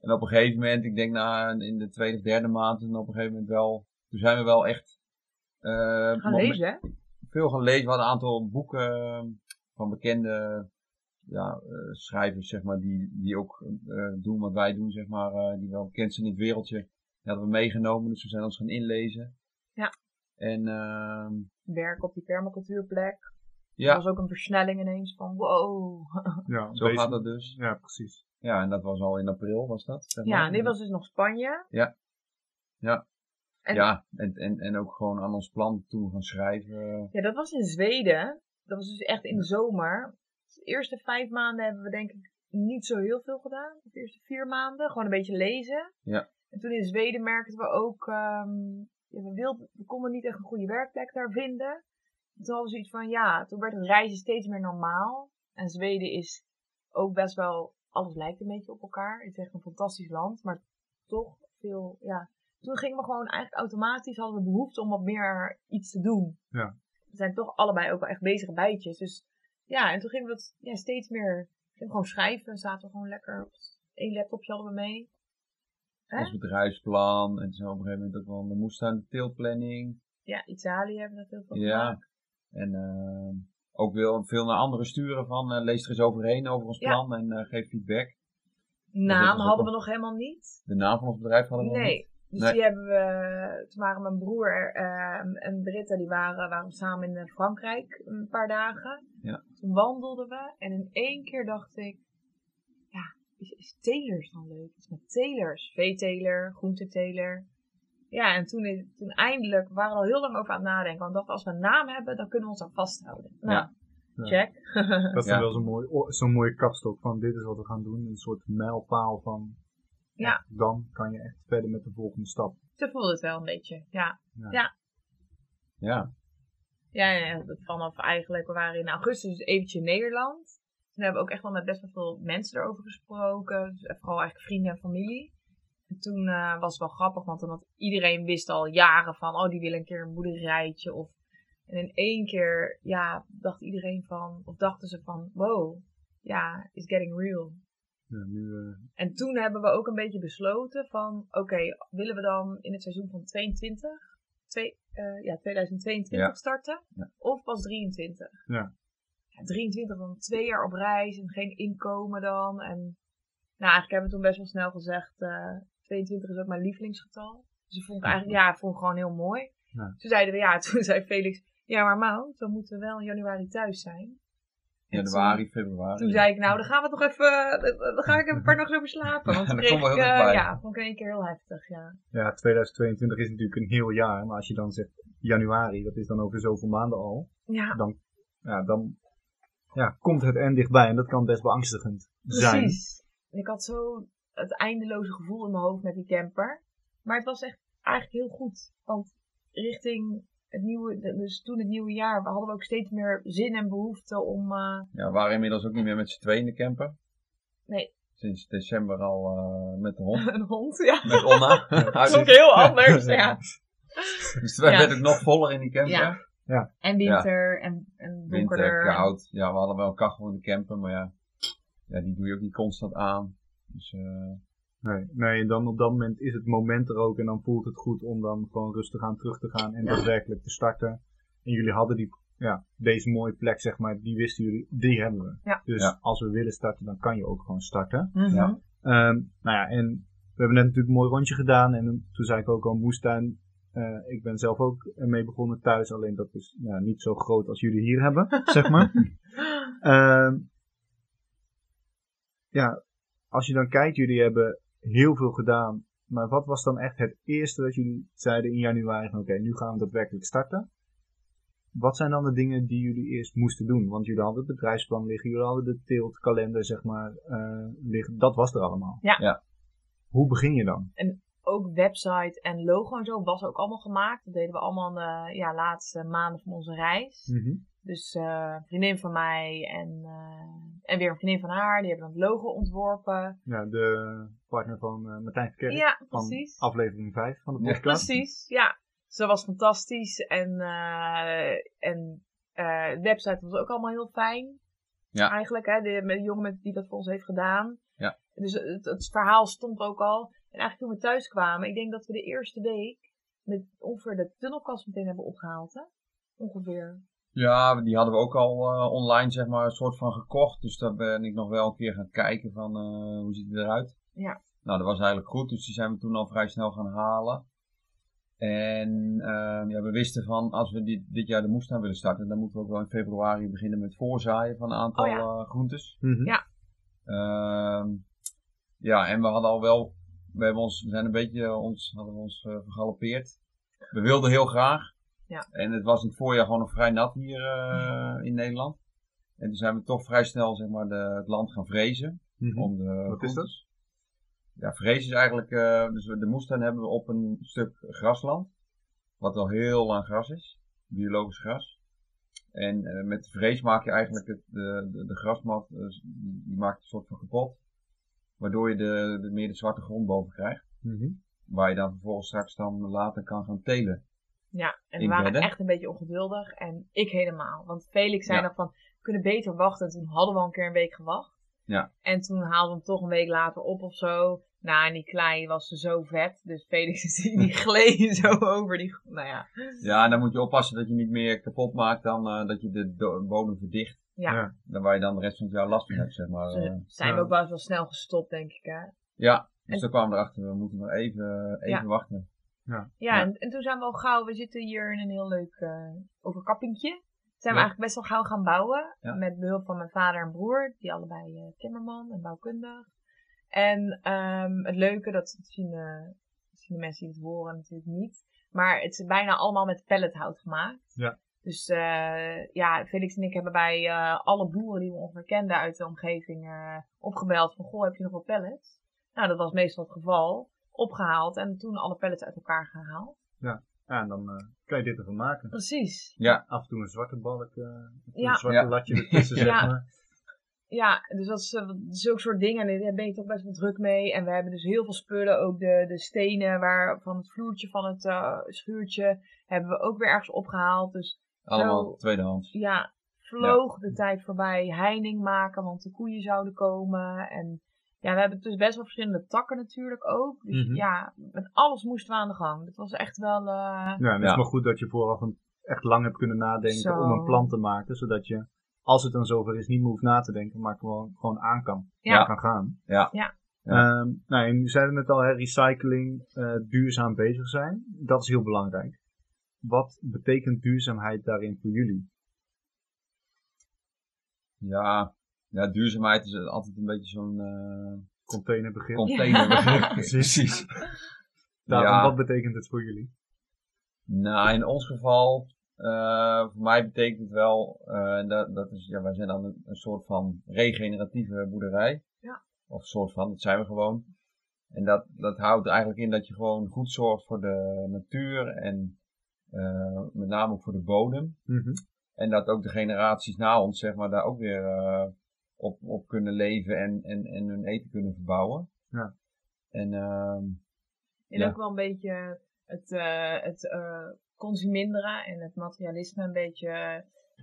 En op een gegeven moment, ik denk na in de tweede of derde maand, en op een gegeven moment wel, toen zijn we wel echt eh, Gaan lezen, hè? veel gaan lezen. We hadden een aantal boeken eh, van bekende ja, eh, schrijvers, zeg maar, die, die ook eh, doen wat wij doen, zeg maar, eh, die wel bekend zijn in het wereldje. Die hadden we meegenomen, dus we zijn ons gaan inlezen. Ja. En ehm, Werken op die permacultuurplek. ja, Dat was ook een versnelling ineens van, wow. Ja, (laughs) zo gaat dat dus. Ja, precies. Ja, en dat was al in april, was dat? zeg maar. Ja, en dit was dus nog Spanje. Ja. Ja. En, Ja, en, en, en ook gewoon aan ons plan toen gaan schrijven. Ja, dat was in Zweden. Dat was dus echt in de zomer. De eerste vijf maanden hebben we denk ik niet zo heel veel gedaan. De eerste vier maanden. Gewoon een beetje lezen. Ja. En toen in Zweden merkten we ook... ehm, ja, we, wilden, we konden niet echt een goede werkplek daar vinden. Toen hadden we zoiets van... Ja, toen werd het reizen steeds meer normaal. En Zweden is ook best wel... Alles lijkt een beetje op elkaar. Het is echt een fantastisch land. Maar toch veel... Ja, toen gingen we gewoon eigenlijk automatisch... Hadden we behoefte om wat meer iets te doen we zijn toch allebei ook wel echt bezige bijtjes. Dus ja, en toen gingen we dat ja, steeds meer gewoon schrijven. Zaten we gewoon lekker op één laptopje hadden we mee. Hè? Ons bedrijfsplan. En zo op een gegeven moment ook wel de moestuin, de teelplanning. Ja, Italië hebben we dat heel veel Ja. gemaakt. En ehm, ook wil veel naar anderen sturen van eh, lees er eens overheen over ons Ja. plan en eh, geef feedback. Naam hadden we nog helemaal niet. De naam van ons bedrijf hadden we nog niet. Dus Nee. die hebben we, toen waren mijn broer ehm, en Britta, die waren, samen in eh, Frankrijk een paar dagen. Ja. Toen wandelden we en in één keer dacht ik, ja, is, is telers dan leuk? Iets met telers. Veeteler, groenteteler. Ja, en toen, is- toen eindelijk, we waren er al heel lang over aan het nadenken. Want we dachten, als we een naam hebben, dan kunnen we ons aan vasthouden. Nou, Ja. Ja. check. Dat is (laughs) dan wel zo'n mooi, mooie kapstok van dit is wat we gaan doen. Een soort mijlpaal van, Ja. dan kan je echt verder met de volgende stap. Zo voelde het wel een beetje, ja. Ja, Ja, ja, vanaf eigenlijk, we waren in augustus dus eventjes in Nederland. Toen hebben we ook echt wel met best wel veel mensen erover gesproken. Dus vooral eigenlijk vrienden en familie. En toen eh, was het wel grappig, want dan had iedereen wist al jaren van, oh, die wil een keer een boerderijtje. Of, en in één keer, ja, dacht iedereen van, of dachten ze van, wow, ja, it's getting real. Ja, nu, eh, En toen hebben we ook een beetje besloten van, oké, willen we dan in het seizoen van 22, twee, eh, ja, 2022 Ja. starten? Ja. Of pas 23? Ja. Ja, 23 dan twee jaar op reis en geen inkomen dan. En nou, eigenlijk hebben we toen best wel snel gezegd, eh 22 is ook mijn lievelingsgetal. Dus ik vond ik eigenlijk, ja, vond gewoon heel mooi. Toen zeiden we, ja, (laughs) toen zei Felix, ja maar Mout, dan moeten we wel in januari thuis zijn. Januari, februari. toen zei ik, nou, dan gaan we toch even, dan ga ik even een paar nachten over slapen. (laughs) Want toen kreeg ik, heel eh, ja, vond ik in één keer heel heftig, ja. ja, 2022 is natuurlijk een heel jaar. Maar als je dan zegt januari, dat is dan over zoveel maanden al. Ja, Dan, ja, dan ja, komt het en dichtbij. En dat kan best beangstigend zijn. precies. Ik had zo het eindeloze gevoel in mijn hoofd met die camper. Maar het was echt eigenlijk heel goed. Want richting het nieuwe, dus toen het nieuwe jaar, hadden we ook steeds meer zin en behoefte om, eh, Ja, we waren inmiddels ook niet meer met z'n tweeën in de camper. nee, Sinds december al eh, met de hond. (laughs) een hond, ja. Met Onna. (laughs) Dat is ook heel anders, (laughs) ja. Dus wij Ja. werden ook nog voller in die camper. Ja. En winter en, en donkerder. Winter, koud. Ja, we hadden wel een kachel in de camper, maar ja, ja die doe je ook niet constant aan. Dus eh, Nee, nee, en dan op dat moment is het moment er ook. En dan voelt het goed om dan gewoon rustig aan terug te gaan. En daadwerkelijk te starten. En jullie hadden die, ja, deze mooie plek, zeg maar, die wisten jullie, die hebben we. Ja. Dus Ja. als we willen starten, dan kan je ook gewoon starten. Mhm. Ja. Ehm, nou ja, en we hebben net natuurlijk een mooi rondje gedaan. En toen zei ik ook al, moestuin. eh, ik ben zelf ook mee begonnen thuis. Alleen dat is ja, niet zo groot als jullie hier hebben, (laughs) zeg maar. Ehm, ja, als je dan kijkt, jullie hebben heel veel gedaan. Maar wat was dan echt het eerste dat jullie zeiden in januari? van, Oké, nu gaan we daadwerkelijk starten. Wat zijn dan de dingen die jullie eerst moesten doen? Want jullie hadden het bedrijfsplan liggen, jullie hadden de teeltkalender, zeg maar, eh, liggen. Dat was er allemaal. Ja. Ja. Hoe begin je dan? Ook website en logo en zo was ook allemaal gemaakt. Dat deden we allemaal in de ja, laatste maanden van onze reis. Mhm. Dus eh, een vriendin van mij en, eh, en weer een vriendin van haar, die hebben dan het logo ontworpen. Ja, de partner van eh, Martijn Verkerk Ja, van precies. aflevering 5 van de Ja, podcast. Precies, ja. Dus dat was fantastisch. En, eh, en eh, de website was ook allemaal heel fijn. Ja. Eigenlijk, hè, de, met de jongen met, die dat voor ons heeft gedaan. Ja. Dus het, het verhaal stond ook al. En eigenlijk toen we thuis kwamen, ik denk dat we de eerste week met ongeveer de tunnelkast meteen hebben opgehaald. Hè? Ongeveer. Ja, die hadden we ook al eh, online zeg maar een soort van gekocht. Dus daar ben ik nog wel een keer gaan kijken van eh, hoe ziet het eruit. Ja. Nou, dat was eigenlijk goed. Dus die zijn we toen al vrij snel gaan halen. En ehm, ja, we wisten van als we dit, dit jaar de moestuin willen starten, dan moeten we ook wel in februari beginnen met voorzaaien van een aantal Oh ja. eh, groentes. Mhm. Ja. Ehm, ja, en we hadden al wel, we, hebben ons, we zijn een beetje ons, hadden we ons vergalopeerd. We wilden heel graag. Ja. En het was in het voorjaar gewoon nog vrij nat hier eh, in Nederland. En toen zijn we toch vrij snel zeg maar, de, het land gaan vrezen. Mhm. Om de Wat is groentes. Ja, vrezen is eigenlijk, eh, dus de moestuin hebben we op een stuk grasland. Wat al heel lang gras is. Biologisch gras. En eh, met vrees maak je eigenlijk het, de, de, de grasmat, dus die, die maakt een soort van kapot. Waardoor je de, de, meer de zwarte grond boven krijgt. Mhm. Waar je dan vervolgens straks dan later kan gaan telen. Ja, en we waren bedden? echt een beetje ongeduldig. En ik helemaal. Want Felix zei Ja. nog van, we kunnen beter wachten. En toen hadden we al een keer een week gewacht. Ja. En toen haalden we hem toch een week later op of zo. Nou, en die klei was zo vet. Dus Felix (laughs) die die gleed (laughs) zo over die... Nou ja. Ja, en dan moet je oppassen dat je niet meer kapot maakt dan eh, dat je de bodem verdicht. Ja. Ja. Dan waar je dan de rest van het jaar last van hebt, zeg maar. Dus, eh. zijn we ja. ook wel eens wel snel gestopt, denk ik. Hè? ja, dus En- toen kwamen we erachter, we moeten nog even, even Ja. wachten. Ja, Ja. En, en toen zijn we al gauw, we zitten hier in een heel leuk eh overkappingje. Zijn we eigenlijk best wel gauw gaan bouwen. Met behulp van mijn vader en broer, die allebei eh, timmerman en bouwkundig. En ehm, het leuke, dat zien, eh, zien de mensen die het horen natuurlijk niet. Maar het is bijna allemaal met pellethout gemaakt. Ja. Dus ja, Felix en ik hebben bij alle boeren die we ongeveer kenden uit de omgeving opgebeld van, goh, heb je nog wel pellets? Nou, dat was meestal het geval. Opgehaald en toen alle pellets uit elkaar gehaald. Ja, en dan eh, kan je dit ervan maken. Precies. Ja, Af en toe een zwarte balk, eh, Ja. een zwarte Ja. latje ertussen, (laughs) zeg Ja. maar. Ja, dus dat is eh, zulke soort dingen. En daar ben je toch best wel druk mee. En we hebben dus heel veel spullen. Ook de, de stenen waar, van het vloertje van het eh, schuurtje hebben we ook weer ergens opgehaald. Dus allemaal Zo. tweedehands. ja, vloog de tijd voorbij. Heining maken, want de koeien zouden komen. En ja, we hebben dus best wel verschillende takken natuurlijk ook. Dus Mhm. ja, met alles moesten we aan de gang. Dat was echt wel... eh, Ja, en het Ja. is maar goed dat je vooraf een, echt lang hebt kunnen nadenken Zo. om een plan te maken, zodat je, als het dan zover is, niet meer hoeft na te denken, maar gewoon, gewoon aan kan, Ja. kan gaan. Ja. Ja. Ja. Ehm, nou, en je zei net al, hè, recycling, eh, duurzaam bezig zijn, dat is heel belangrijk. Wat betekent duurzaamheid daarin voor jullie? Ja, ja, duurzaamheid is altijd een beetje zo'n eh Containerbegrip. containerbegrip. (laughs) Precies. Precies. Daarom, Ja. Wat betekent het voor jullie? Nou, in ons geval, eh, voor mij betekent het wel, eh, dat, dat is, ja, wij zijn dan een, een soort van regeneratieve boerderij. Ja. Of soort van, dat zijn we gewoon. En dat, dat houdt eigenlijk in dat je gewoon goed zorgt voor de natuur en eh, met name ook voor de bodem. Mhm. En dat ook de generaties na ons, zeg maar, daar ook weer eh, op, op kunnen leven en, en, en hun eten kunnen verbouwen. Ja. En ehm, En Ja. ook wel een beetje het, eh, het eh, consuminderen en het materialisme een beetje, eh,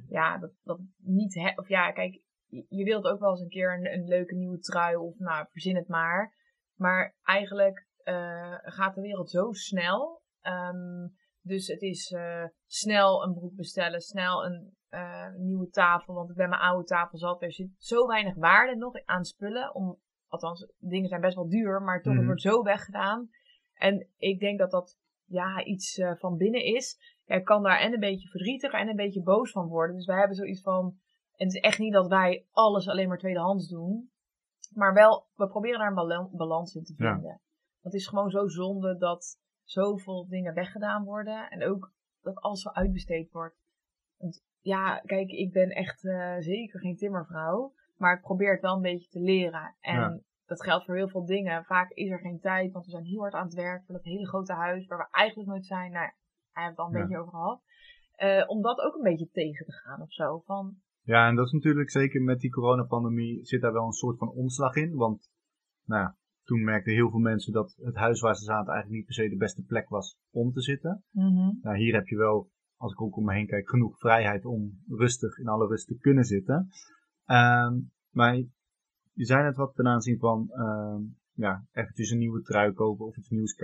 ja, dat, dat niet, he- of ja, kijk, je, wilt ook wel eens een keer een, een leuke nieuwe trui of nou, verzin het maar. Maar eigenlijk eh, gaat de wereld zo snel. Ehm, dus het is eh, snel een broek bestellen, snel een eh, nieuwe tafel. Want ik ben mijn oude tafel zat. Er zit zo weinig waarde nog aan spullen. Om, althans, dingen zijn best wel duur, maar toch, Mhm. het wordt zo weggedaan. En ik denk dat dat ja, iets eh, van binnen is. Ik kan daar en een beetje verdrietig en een beetje boos van worden. Dus wij hebben zoiets van. En het is echt niet dat wij alles alleen maar tweedehands doen. Maar wel, we proberen daar een bala- balans in te Ja. vinden. Want het is gewoon zo zonde dat zoveel dingen weggedaan worden. En ook dat alles zo uitbesteed wordt. Ja, kijk, ik ben echt eh, zeker geen timmervrouw. Maar ik probeer het wel een beetje te leren. En Ja. dat geldt voor heel veel dingen. Vaak is er geen tijd, want we zijn heel hard aan het werk voor dat hele grote huis waar we eigenlijk nooit zijn. Nou, hij heeft het al een Ja. beetje over gehad. Eh, om dat ook een beetje tegen te gaan of zo. Van, Ja, en dat is natuurlijk zeker met die coronapandemie zit daar wel een soort van omslag in. Want nou ja, toen merkten heel veel mensen dat het huis waar ze zaten eigenlijk niet per se de beste plek was om te zitten. Nou, hier heb je wel, als ik ook om me heen kijk, genoeg vrijheid om rustig in alle rust te kunnen zitten. Ehm, maar je zei net wat ten aanzien van ehm, ja, eventjes een nieuwe trui kopen of iets nieuws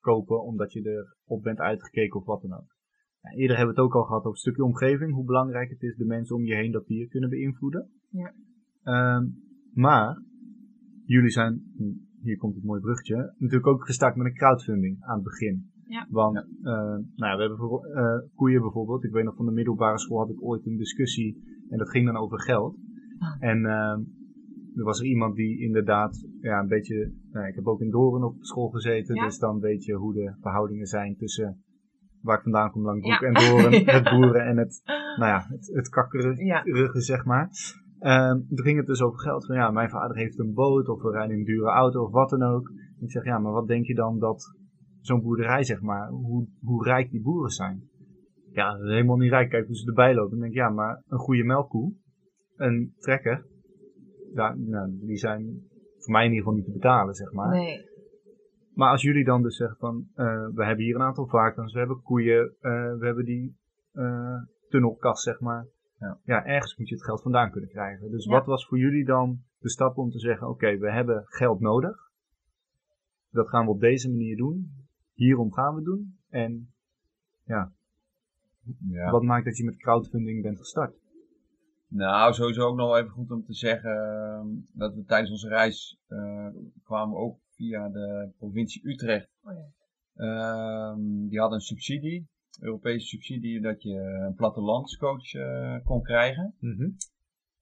kopen omdat je erop bent uitgekeken of wat dan ook. Ja, eerder hebben we het ook al gehad over het stukje omgeving, hoe belangrijk het is de mensen om je heen dat die je kunnen beïnvloeden. Ja. Ehm, maar jullie zijn, hm, hier komt het mooie bruggetje, natuurlijk ook gestart met een crowdfunding aan het begin. Ja. Want eh, nou ja, we hebben eh, koeien bijvoorbeeld. Ik weet nog van de middelbare school had ik ooit een discussie en dat ging dan over geld. Ah. En ehm, er was er iemand die inderdaad ja, een beetje, nou, ik heb ook in Doren op school gezeten, Ja. dus dan weet je hoe de verhoudingen zijn tussen waar ik vandaan kom, Langbroek Ja. en Doren, (laughs) het boeren en het, nou ja, het, het kakkerige, Ja. zeg maar. Ehm, toen ging het dus over geld. Van ja, mijn vader heeft een boot of we rijden in een dure auto of wat dan ook. Ik zeg ja, maar wat denk je dan dat zo'n boerderij, zeg maar, hoe, hoe rijk die boeren zijn? Ja, helemaal niet rijk. Kijk hoe ze erbij lopen. Dan denk ik ja, maar een goede melkkoe, een trekker, ja, nou, die zijn voor mij in ieder geval niet te betalen, zeg maar. nee. Maar als jullie dan dus zeggen van, eh, we hebben hier een aantal varkens, we hebben koeien, eh, we hebben die eh, tunnelkast, zeg maar. Ja. ergens moet je het geld vandaan kunnen krijgen. Dus Ja. wat was voor jullie dan de stap om te zeggen, oké, we hebben geld nodig. dat gaan we op deze manier doen. Hierom gaan we doen. En ja, Ja. wat maakt dat je met crowdfunding bent gestart? Nou, sowieso ook nog wel even goed om te zeggen ehm, dat we tijdens onze reis eh, kwamen ook via de provincie Utrecht. Oh ja. Ehm, die hadden een subsidie, Europese subsidie, dat je een plattelandscoach eh, kon krijgen.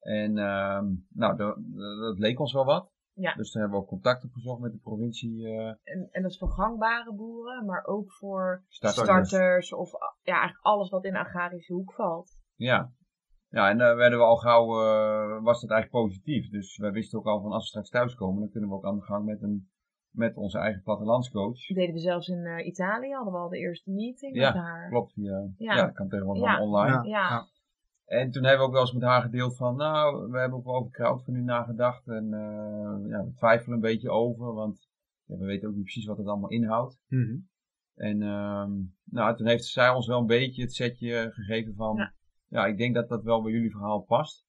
En ehm, nou, dat, dat leek ons wel wat. Ja. Dus toen hebben we ook contact opgezocht met de provincie. eh, En, en dat is voor gangbare boeren, maar ook voor starters. starters of ja, eigenlijk alles wat in de agrarische hoek valt. Ja. Ja, en daar werden we al gauw, eh, was dat eigenlijk positief. Dus wij wisten ook al van als we straks thuiskomen, dan kunnen we ook aan de gang met, een, met onze eigen plattelandscoach. Dat deden we zelfs in eh, Italië, hadden we al de eerste meeting Ja, met haar. Klopt, via, ja. Ja. dat kan tegenwoordig Ja. online. Ja. En toen hebben we ook wel eens met haar gedeeld van, nou, we hebben ook wel over crowdfunding nagedacht. En eh, ja, we twijfelen een beetje over, want ja, we weten ook niet precies wat het allemaal inhoudt. Mhm. En ehm, nou, toen heeft zij ons wel een beetje het setje gegeven van, ja. Ja. ik denk dat dat wel bij jullie verhaal past.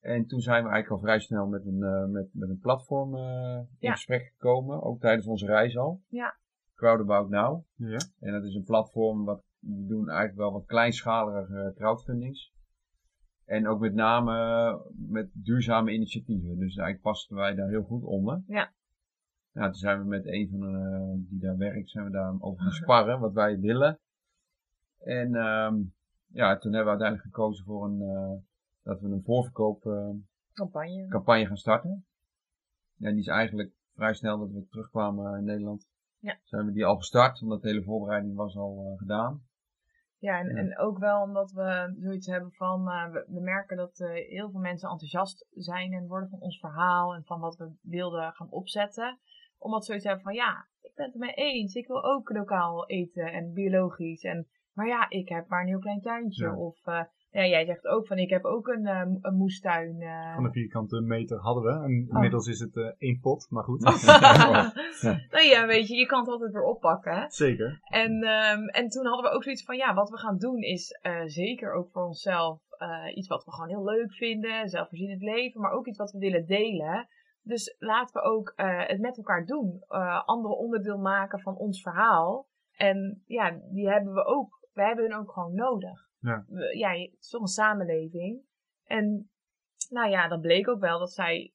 En toen zijn we eigenlijk al vrij snel met een, eh, met, met een platform eh, in Ja. gesprek gekomen, ook tijdens onze reis al. Ja. Crowdabout Now. Ja. En dat is een platform wat we doen eigenlijk wel wat kleinschalige crowdfundings. En ook met name eh, met duurzame initiatieven. Dus eigenlijk pasten wij daar heel goed onder. Ja. Nou, toen zijn we met een van de, die daar werkt, zijn we daar over gaan sparren, wat wij willen. En ehm, ja, toen hebben we uiteindelijk gekozen voor een, eh, dat we een voorverkoopcampagne Campagne. gaan starten. En die is eigenlijk vrij snel dat we terugkwamen in Nederland. Ja. Zijn we die al gestart, omdat de hele voorbereiding was al eh, gedaan. Ja, en, Ja. en ook wel omdat we zoiets hebben van, eh, we, we merken dat eh, heel veel mensen enthousiast zijn en worden van ons verhaal en van wat we wilden gaan opzetten. Omdat ze zoiets hebben van, ja, ik ben het ermee eens, ik wil ook lokaal eten en biologisch. En, maar ja, ik heb maar een heel klein tuintje. Ja. Of eh, ja, jij zegt ook van, ik heb ook een, eh, een moestuin. eh. Van de vierkante meter hadden we. En Oh. inmiddels is het eh, één pot, maar goed. (laughs) nou ja, weet je, je kan het altijd weer oppakken. hè. Zeker. En, ehm, en toen hadden we ook zoiets van, ja, wat we gaan doen is zeker ook voor onszelf iets wat we gewoon heel leuk vinden, zelfvoorzienend leven, maar ook iets wat we willen delen. Dus laten we ook het met elkaar doen, andere onderdeel maken van ons verhaal. En ja, die hebben we ook, wij hebben hun ook gewoon nodig. Ja. We- ja, het is toch een samenleving. En nou ja, dat bleek ook wel dat zij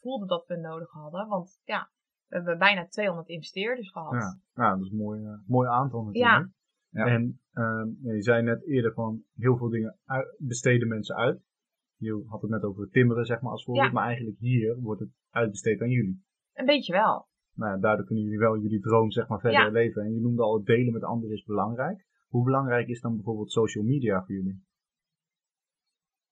voelden dat we het nodig hadden, want ja, we hebben bijna 200 investeerders gehad. Ja, nou, dat is een mooi, eh, mooi aantal natuurlijk. Ja. En ehm, je zei net eerder van heel veel dingen uit- besteden mensen uit. Je had het net over het timmeren, zeg maar, als voorbeeld. Ja. Maar eigenlijk hier wordt het uitbesteed aan jullie. Een beetje wel. Nou ja, daardoor kunnen jullie wel jullie droom, zeg maar, verder Ja. leven. En je noemde al, het delen met anderen is belangrijk. Hoe belangrijk is dan bijvoorbeeld social media voor jullie?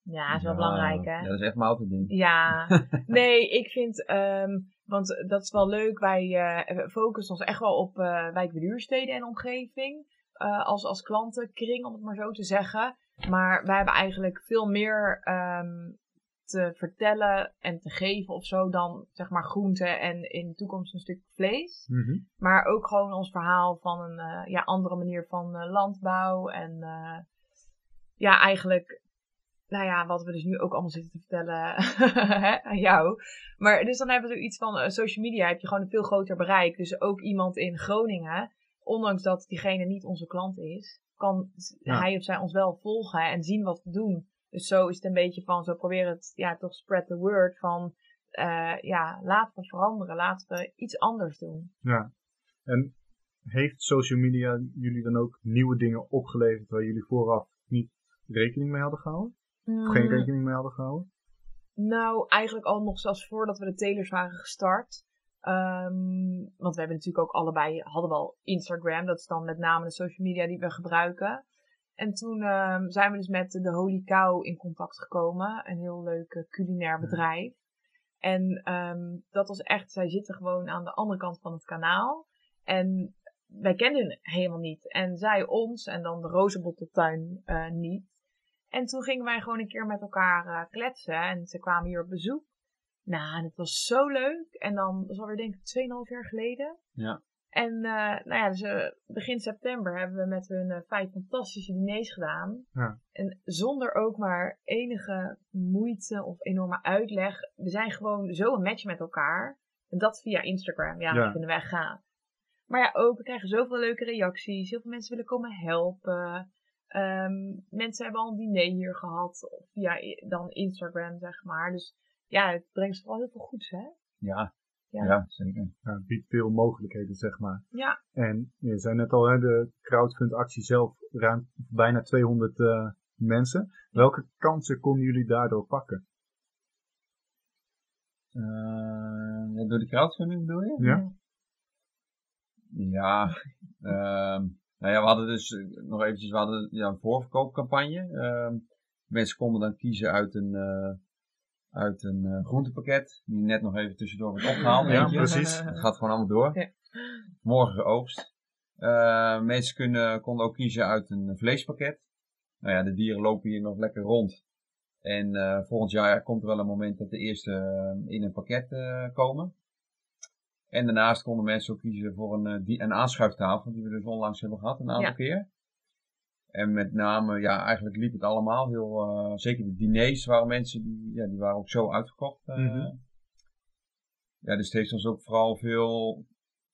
Ja, dat is wel Ja, belangrijk, hè? Ja, dat is echt mijn autoding. Ja, (laughs) nee, ik vind, ehm, want dat is wel leuk. Wij eh, focussen ons echt wel op uh, wijkbeduursteden en omgeving. Uh, als, als klantenkring, om het maar zo te zeggen. Maar wij hebben eigenlijk veel meer um, te vertellen en te geven of zo dan zeg maar groenten en in de toekomst een stuk vlees. Mm -hmm. Maar ook gewoon ons verhaal van een uh, ja, andere manier van uh, landbouw. En uh, ja, eigenlijk nou ja, wat we dus nu ook allemaal zitten te vertellen (laughs) aan jou. Maar dus dan hebben we zoiets van social media heb je gewoon een veel groter bereik. Dus ook iemand in Groningen, ondanks dat diegene niet onze klant is, kan ja. hij of zij ons wel volgen en zien wat we doen. Dus zo is het een beetje van, zo proberen het ja toch spread the word van, uh, ja, laten we veranderen, laten we iets anders doen. Ja, en heeft social media jullie dan ook nieuwe dingen opgeleverd waar jullie vooraf niet rekening mee hadden gehouden? Of geen rekening mee hadden gehouden? Nou, eigenlijk al nog zelfs voordat we de telers waren gestart. Um, want we hebben natuurlijk ook allebei, hadden wel Instagram. Dat is dan met name de social media die we gebruiken. En toen um, zijn we dus met de Holy Cow in contact gekomen. Een heel leuk uh, culinair bedrijf. En um, dat was echt, zij zitten gewoon aan de andere kant van het kanaal. En wij kenden helemaal niet. En zij ons en dan de rozenbotteltuin uh, niet. En toen gingen wij gewoon een keer met elkaar uh, kletsen. En ze kwamen hier op bezoek. Nou, het was zo leuk. En dan, dat is alweer denk ik 2,5 jaar geleden. Ja. En uh, nou ja, dus uh, begin september hebben we met hun uh, vijf fantastische diners gedaan. Ja. En zonder ook maar enige moeite of enorme uitleg. We zijn gewoon zo een match met elkaar. En dat via Instagram. Ja, Ja. dat vinden wij gaaf. Maar ja, ook, we krijgen zoveel leuke reacties. Heel veel mensen willen komen helpen. Ehm, mensen hebben al een diner hier gehad. Via dan Instagram, zeg maar. Dus ja, het brengt vooral heel veel goeds, hè? Ja, Ja. ja. zeker. Ja, het biedt veel mogelijkheden, zeg maar. Ja. En je zei net al, hè, de crowdfund-actie zelf ruim bijna 200 eh, mensen. Welke kansen konden jullie daardoor pakken? Eh, ja, door de crowdfunding bedoel je? Ja. Ja, (laughs) ehm, nou ja, we hadden dus eh, nog eventjes, we hadden ja, een voorverkoopcampagne. Ehm, mensen konden dan kiezen uit een, eh, uit een eh, groentepakket, die net nog even tussendoor wordt opgehaald. Ja, precies. (laughs) Het gaat gewoon allemaal door. Ja. Morgen geoogst. Eh, mensen kunnen, konden ook kiezen uit een vleespakket. Nou ja, de dieren lopen hier nog lekker rond. En eh, volgend jaar komt er wel een moment dat de eerste in een pakket eh, komen. En daarnaast konden mensen ook kiezen voor een, eh, die, een aanschuiftafel, die we dus onlangs hebben gehad, een aantal Ja. keer. En met name, ja, eigenlijk liep het allemaal heel, eh, zeker de diners waren mensen, die, ja, die waren ook zo uitverkocht. eh. Mhm. Ja, dus het heeft ons ook vooral veel,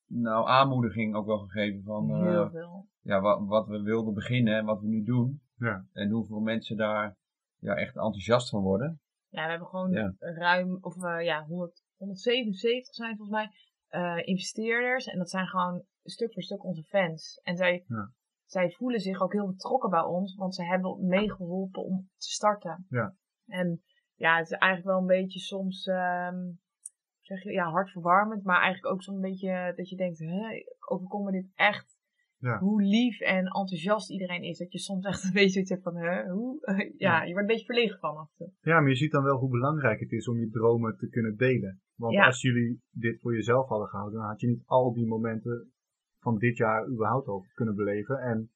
nou, aanmoediging ook wel gegeven van, eh, Heel veel. ja, wat, wat we wilden beginnen en wat we nu doen. Ja. En hoeveel mensen daar ja, echt enthousiast van worden. Ja, we hebben gewoon Ja. ruim, of eh, ja, 100, 177 zijn volgens mij eh, investeerders. En dat zijn gewoon stuk voor stuk onze fans. En zij, Ja. Zij voelen zich ook heel betrokken bij ons, want ze hebben meegeholpen om te starten. Ja. En ja, het is eigenlijk wel een beetje soms, ehm, zeg je, ja, hartverwarmend, maar eigenlijk ook zo'n beetje dat je denkt, hè, overkomt me dit echt? Ja. Hoe lief en enthousiast iedereen is. Dat je soms echt een beetje zoiets hebt van, hè, hoe? (laughs) ja, je wordt een beetje verlegen van af. Ja, maar je ziet dan wel hoe belangrijk het is om je dromen te kunnen delen. Want Ja. als jullie dit voor jezelf hadden gehouden, dan had je niet al die momenten van dit jaar überhaupt over kunnen beleven. En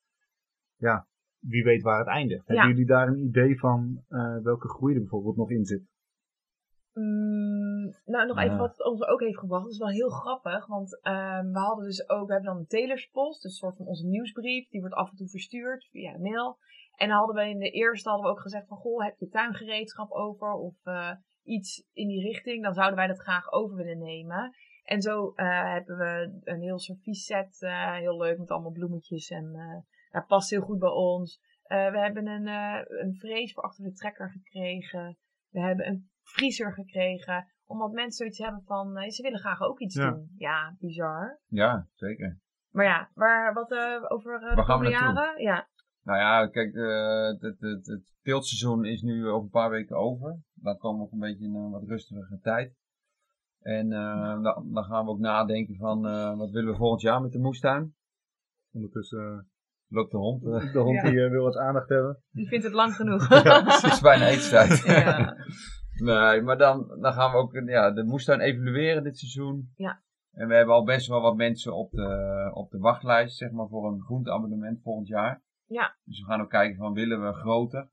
ja, wie weet waar het eindigt. Hebben jullie daar een idee van eh, welke groei er bijvoorbeeld nog in zit? Mm, nou, nog even wat het ons ook heeft gebracht. Dat is wel heel grappig. Want ehm, we hadden dus ook, we hebben dan een Tailorspost. Dus een soort van onze nieuwsbrief. Die wordt af en toe verstuurd via de mail. En dan hadden we in de eerste hadden we ook gezegd van, goh, heb je tuingereedschap over? Of eh, iets in die richting. Dan zouden wij dat graag over willen nemen. En zo eh, hebben we een heel serviesset. eh heel leuk met allemaal bloemetjes. En eh dat past heel goed bij ons. Eh, we hebben een, eh een vrees voor achter de trekker gekregen. We hebben een vriezer gekregen. Omdat mensen zoiets hebben van, eh, ze willen graag ook iets Ja. doen. Ja, bizar. Ja, zeker. Maar ja, waar, wat eh, over eh, de komende jaren? Ja, Nou ja, kijk, eh, het, het, het teeltseizoen is nu over een paar weken over. Dan komen we op een beetje in een wat rustigere tijd. En eh, dan, dan gaan we ook nadenken van, eh, wat willen we volgend jaar met de moestuin? Ondertussen Loopt de hond? eh, eh, de hond Ja. die eh, wil wat aandacht hebben. die vindt het lang genoeg. (laughs) het is bijna eetstijd. (laughs) Ja. Nee, maar dan, dan gaan we ook ja, de moestuin evalueren dit seizoen. Ja. En we hebben al best wel wat mensen op de, op de wachtlijst, zeg maar, voor een groenteabonnement volgend jaar. Ja. Dus we gaan ook kijken van, willen we groter?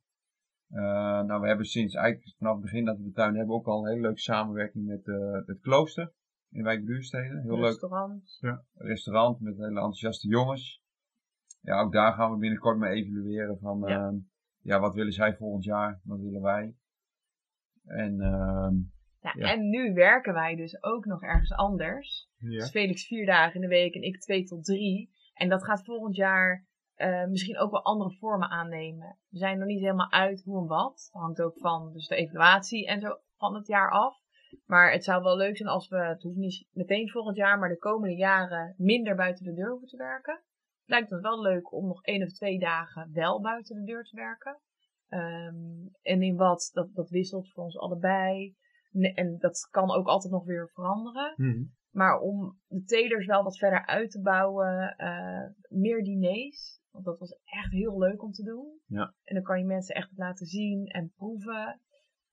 Eh, nou, we hebben sinds eigenlijk vanaf het begin dat we de tuin hebben ook al een hele leuke samenwerking met eh, het klooster in Wijk Buursteden. Heel leuk Restaurant. restaurant met hele enthousiaste jongens. Ja, ook daar gaan we binnenkort mee evalueren van, Ja. ja, ja wat willen zij volgend jaar? Wat willen wij? En ehm, Ja, Ja. En nu werken wij dus ook nog ergens anders. Ja. Dus Felix vier dagen in de week en ik twee tot drie. En dat gaat volgend jaar eh, misschien ook wel andere vormen aannemen. We zijn nog niet helemaal uit hoe en wat. Dat hangt ook van dus de evaluatie en zo van het jaar af. Maar het zou wel leuk zijn als we, het hoeft niet meteen volgend jaar, maar de komende jaren minder buiten de deur hoeven te werken. Lijkt ons wel leuk om nog één of twee dagen wel buiten de deur te werken. Ehm, en in wat, dat, dat wisselt voor ons allebei. En dat kan ook altijd nog weer veranderen. Mhm. Maar om de telers wel wat verder uit te bouwen, eh, meer diners. Want dat was echt heel leuk om te doen. Ja. En dan kan je mensen echt laten zien en proeven.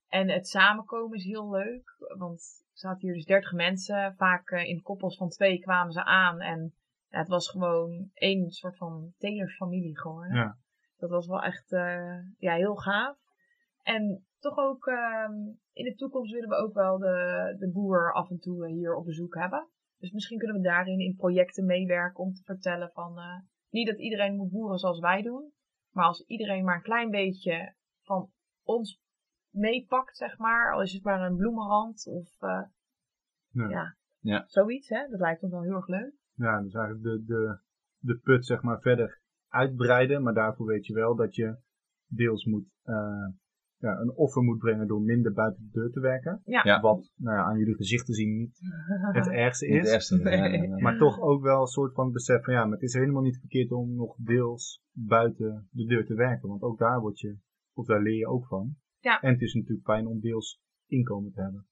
En het samenkomen is heel leuk. Want er zaten hier dus 30 mensen. Vaak eh, in koppels van twee kwamen ze aan. En ja, het was gewoon één soort van telersfamilie geworden. Ja. Dat was wel echt eh, ja, heel gaaf. En toch ook ehm, in de toekomst willen we ook wel de, de boer af en toe eh, hier op bezoek hebben. Dus misschien kunnen we daarin in projecten meewerken om te vertellen van eh, niet dat iedereen moet boeren zoals wij doen. Maar als iedereen maar een klein beetje van ons meepakt, zeg maar. Al is het maar een bloemenrand of eh, Ja. ja. Ja. Zoiets, hè? Dat lijkt ons wel heel erg leuk. Ja, dus eigenlijk de, de, de put zeg maar verder uitbreiden. Maar daarvoor weet je wel dat je deels moet, eh, ja, een offer moet brengen door minder buiten de deur te werken. Ja. Ja. Wat nou ja, aan jullie gezicht te zien niet (laughs) het ergste is. het eerste. Nee. ja, ja, ja. Maar toch ook wel een soort van besef van ja, maar het is helemaal niet verkeerd om nog deels buiten de deur te werken. Want ook daar word je, of daar leer je ook van. Ja. En het is natuurlijk fijn om deels inkomen te hebben.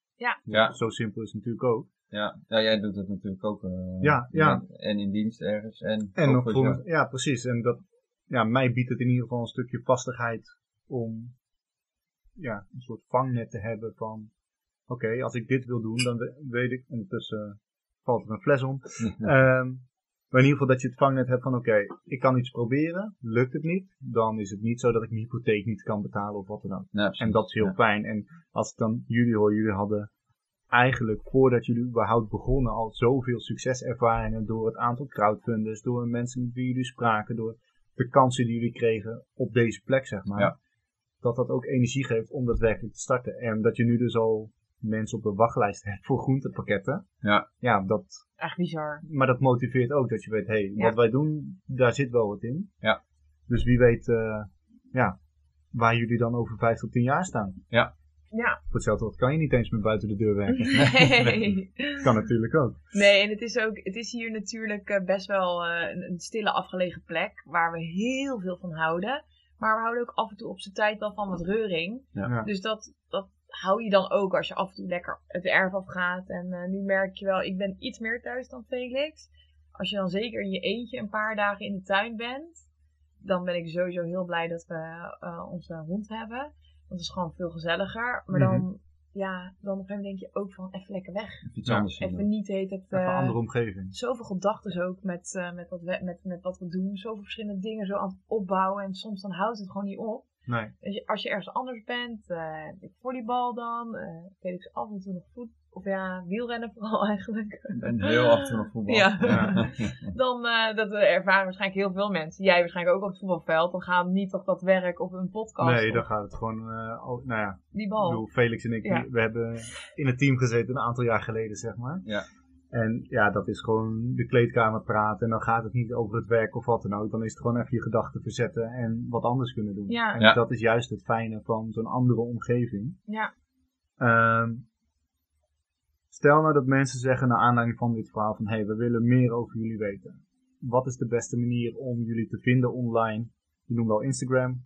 Ja. Zo simpel is het natuurlijk ook. Ja. ja, jij doet het natuurlijk ook. eh, Ja, ja. En in dienst ergens. En, En nog voor ja, precies. En dat, ja, mij biedt het in ieder geval een stukje vastigheid om, ja, een soort vangnet te hebben van, oké, als ik dit wil doen, dan we- weet ik, ondertussen valt er een fles om. (laughs) Ehm, maar in ieder geval dat je het vangnet hebt van, oké, ik kan iets proberen, lukt het niet, dan is het niet zo dat ik mijn hypotheek niet kan betalen of wat dan ook. Ja. En dat is heel Ja. fijn. En als ik dan jullie hoor, jullie hadden eigenlijk voordat jullie überhaupt begonnen al zoveel succeservaringen door het aantal crowdfunders, door mensen met wie jullie spraken, door de kansen die jullie kregen op deze plek, zeg maar. Ja. Dat dat ook energie geeft om daadwerkelijk te starten. En dat je nu dus al mensen op de wachtlijst hebt voor groentepakketten. Ja. Ja, dat, Echt bizar. maar dat motiveert ook dat je weet, hé, hey, Ja. wat wij doen, daar zit wel wat in. Ja. Dus wie weet, eh, ja, waar jullie dan over vijf tot tien jaar staan. Ja. Voor hetzelfde geld kan je niet eens meer buiten de deur werken. (laughs) Nee. (laughs) kan natuurlijk ook. Nee, en het is, ook, het is hier natuurlijk eh, best wel eh, een stille afgelegen plek waar we heel veel van houden. Maar we houden ook af en toe op zijn tijd wel van wat reuring. Ja. Ja. Dus dat, dat hou je dan ook als je af en toe lekker het erf afgaat. En eh, nu merk je wel, ik ben iets meer thuis dan Felix. Als je dan zeker in je eentje een paar dagen in de tuin bent, dan ben ik sowieso heel blij dat we eh, onze hond hebben. Dat is gewoon veel gezelliger. Maar Mhm. dan, ja, dan op een gegeven moment denk je ook van even lekker weg. Of iets Ja, anders zien Even doen. niet heet het. Even een eh, andere omgeving. zoveel gedachten ook met, eh, met, wat we, met, met wat we doen. Zoveel verschillende dingen zo aan het opbouwen. En soms dan houdt het gewoon niet op. Nee. Dus als je ergens anders bent, eh ik volleybal dan, eh Felix af en toe nog voet, of ja, wielrennen vooral (laughs) eigenlijk. En heel af en toe nog voetbal. Ja. Ja. (laughs) Dan, eh, dat ervaren waarschijnlijk heel veel mensen. Jij waarschijnlijk ook op het voetbalveld. Dan gaat niet toch dat werk of een podcast. Nee, of dan gaat het gewoon, eh, al- nou ja, die ik bal. bedoel, Felix en ik, Ja. we hebben in het team gezeten een aantal jaar geleden, zeg maar. Ja. En ja, dat is gewoon de kleedkamer praten en dan gaat het niet over het werk of wat dan ook. Dan is het gewoon even je gedachten verzetten en wat anders kunnen doen. Ja. En Ja. dat is juist het fijne van zo'n andere omgeving. Ja. Ehm, stel nou dat mensen zeggen naar aanleiding van dit verhaal van hé, hey, we willen meer over jullie weten. Wat is de beste manier om jullie te vinden online? We doen wel Instagram.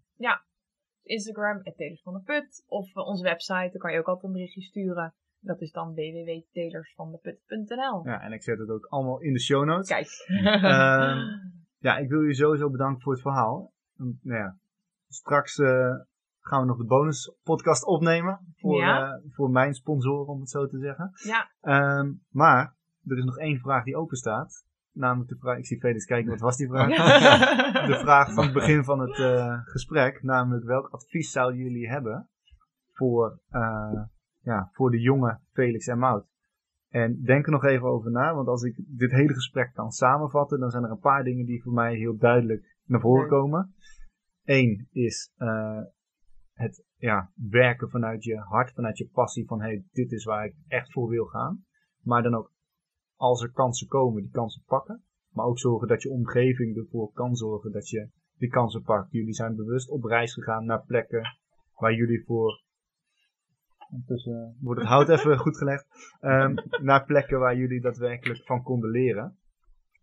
Instagram, het Telers van de Put. Of eh, onze website, daar kan je ook altijd een berichtje sturen. Dat is dan www.telersvandeput.nl. Ja, en ik zet het ook allemaal in de show notes. Kijk. Ehm, (laughs) Ja, ik wil jullie sowieso bedanken voor het verhaal. Nou ja, straks eh, gaan we nog de bonus podcast opnemen. Voor, Ja. eh, voor mijn sponsoren, om het zo te zeggen. ja, Ehm, maar er is nog één vraag die open staat. Namelijk de vraag, ik zie Felix kijken, wat was die vraag? De vraag van het begin (laughs) van het eh, gesprek. Namelijk, welk advies zouden jullie hebben voor, eh, ja, voor de jonge Felix en Mout? En denk er nog even over na, want als ik dit hele gesprek kan samenvatten, dan zijn er een paar dingen die voor mij heel duidelijk naar voren komen. Eén is het ja, werken vanuit je hart, vanuit je passie van hey, dit is waar ik echt voor wil gaan. Maar dan ook als er kansen komen, die kansen pakken. Maar ook zorgen dat je omgeving ervoor kan zorgen dat je die kansen pakt. Jullie zijn bewust op reis gegaan naar plekken waar jullie voor. Ondertussen wordt het hout (laughs) even goed gelegd. Ehm, naar plekken waar jullie daadwerkelijk van konden leren.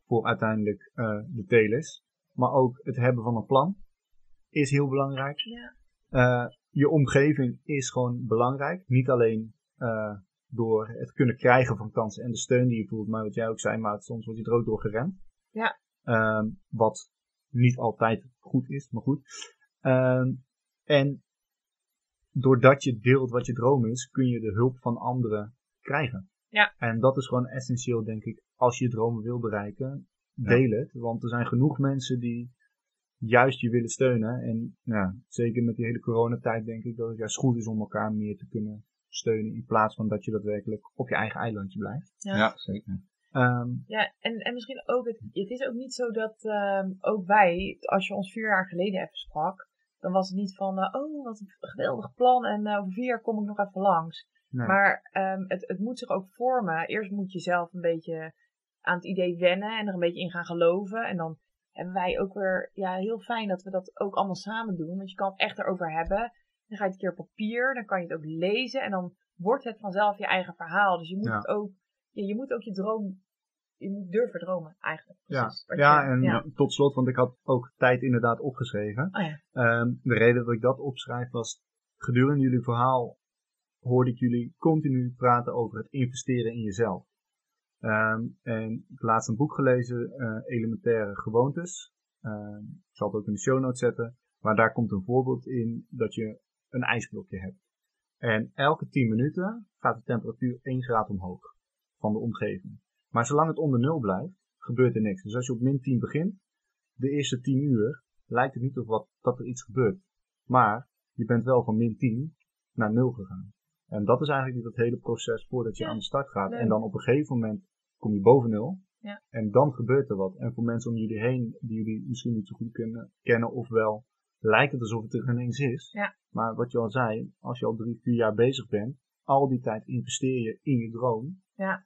Voor uiteindelijk eh, de telers. Maar ook het hebben van een plan is heel belangrijk. Ja. Eh, je omgeving is gewoon belangrijk. Niet alleen eh, door het kunnen krijgen van kansen en de steun die je voelt, maar wat jij ook zei, maar soms wordt je er ook door geremd. Ja. Ehm, wat niet altijd goed is, maar goed. Ehm, en doordat je deelt wat je droom is, kun je de hulp van anderen krijgen. Ja. En dat is gewoon essentieel, denk ik, als je je dromen wil bereiken. Deel het, want er zijn genoeg mensen die juist je willen steunen. En ja, zeker met die hele coronatijd denk ik dat het juist goed is om elkaar meer te kunnen steunen. In plaats van dat je daadwerkelijk op je eigen eilandje blijft. Ja, zeker. Ehm, Ja, en, en misschien ook, het, het is ook niet zo dat ehm, ook wij, als je ons vier jaar geleden even sprak, dan was het niet van, eh, oh, wat een geweldig plan en eh, over vier jaar kom ik nog even langs. Nee. Maar ehm, het, het moet zich ook vormen. Eerst moet je zelf een beetje aan het idee wennen en er een beetje in gaan geloven. En dan hebben wij ook weer, ja, heel fijn dat we dat ook allemaal samen doen. Want je kan het echt erover hebben. Dan ga je het een keer op papier, dan kan je het ook lezen en dan wordt het vanzelf je eigen verhaal. Dus je moet Ja. het ook, ja, je moet ook je droom, je moet durven dromen eigenlijk. Ja, Precies. Ja je- en ja. tot slot, want ik had ook tijd inderdaad opgeschreven. Oh ja. Ehm, de reden dat ik dat opschrijf was, gedurende jullie verhaal hoorde ik jullie continu praten over het investeren in jezelf. Ehm, en ik heb laatst een boek gelezen, eh, Elementaire Gewoontes. Ehm, ik zal het ook in de show notes zetten. Maar daar komt een voorbeeld in dat je een ijsblokje hebt. En elke 10 minuten gaat de temperatuur 1 graad omhoog van de omgeving. Maar zolang het onder nul blijft, gebeurt er niks. Dus als je op min 10 begint, de eerste 10 uur, lijkt het niet of wat, dat er iets gebeurt. Maar je bent wel van min 10 naar 0 gegaan. En dat is eigenlijk het hele proces voordat je Ja, aan de start gaat. leuk. En dan op een gegeven moment kom je boven 0. Ja. En dan gebeurt er wat. En voor mensen om jullie heen, die jullie misschien niet zo goed kunnen, kennen, ofwel lijkt het alsof het er ineens is. Ja. Maar wat je al zei, als je al drie, vier jaar bezig bent, al die tijd investeer je in je droom. Ja.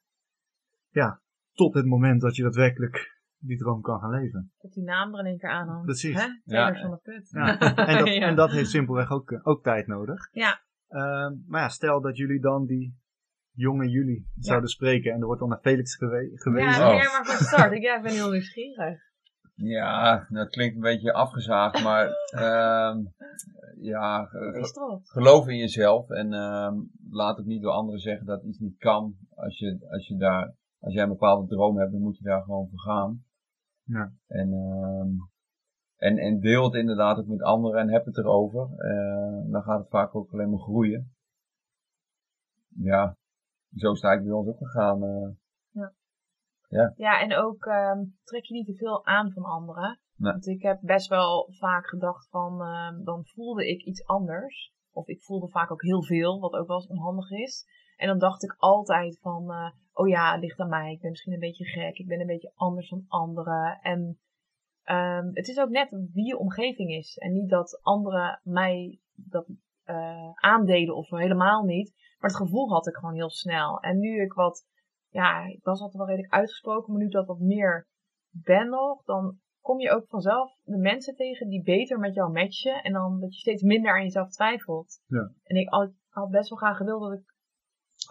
Ja, tot het moment dat je daadwerkelijk die droom kan gaan leven. Dat die naam er in één keer aan hangt. Precies. Hè? Taylor van de Put. Ja. En, dat, (laughs) Ja. en dat heeft simpelweg ook, eh, ook tijd nodig. Ja. Ehm, maar ja, stel dat jullie dan die jonge jullie zouden spreken en er wordt dan naar Felix gewe- gewezen. Ja, Oh. jij maar van start. Ik, ja, ben heel nieuwsgierig. Ja, dat klinkt een beetje afgezaagd, maar ehm, ja, ge- geloof in jezelf en ehm, laat het niet door anderen zeggen dat iets niet kan. Als, je, als, je daar, als jij een bepaalde droom hebt, dan moet je daar gewoon voor gaan. Ja. En, ehm, en, en deel het inderdaad ook met anderen en heb het erover. Eh, dan gaat het vaak ook alleen maar groeien. Ja, zo sta ik bij ons ook gegaan. eh. Ja, en ook ehm, trek je niet te veel aan van anderen. Nee. Want ik heb best wel vaak gedacht van, ehm, dan voelde ik iets anders. Of ik voelde vaak ook heel veel, wat ook wel eens onhandig is. En dan dacht ik altijd van, eh, oh ja, het ligt aan mij. Ik ben misschien een beetje gek. Ik ben een beetje anders dan anderen. En ehm, het is ook net wie je omgeving is. En niet dat anderen mij dat eh, aandeden of zo, helemaal niet. Maar het gevoel had ik gewoon heel snel. En nu ik wat, ja, ik was altijd wel redelijk uitgesproken, maar nu dat wat meer ben nog, dan kom je ook vanzelf de mensen tegen die beter met jou matchen. En dan dat je steeds minder aan jezelf twijfelt. Ja. En ik had, had best wel graag gewild dat ik,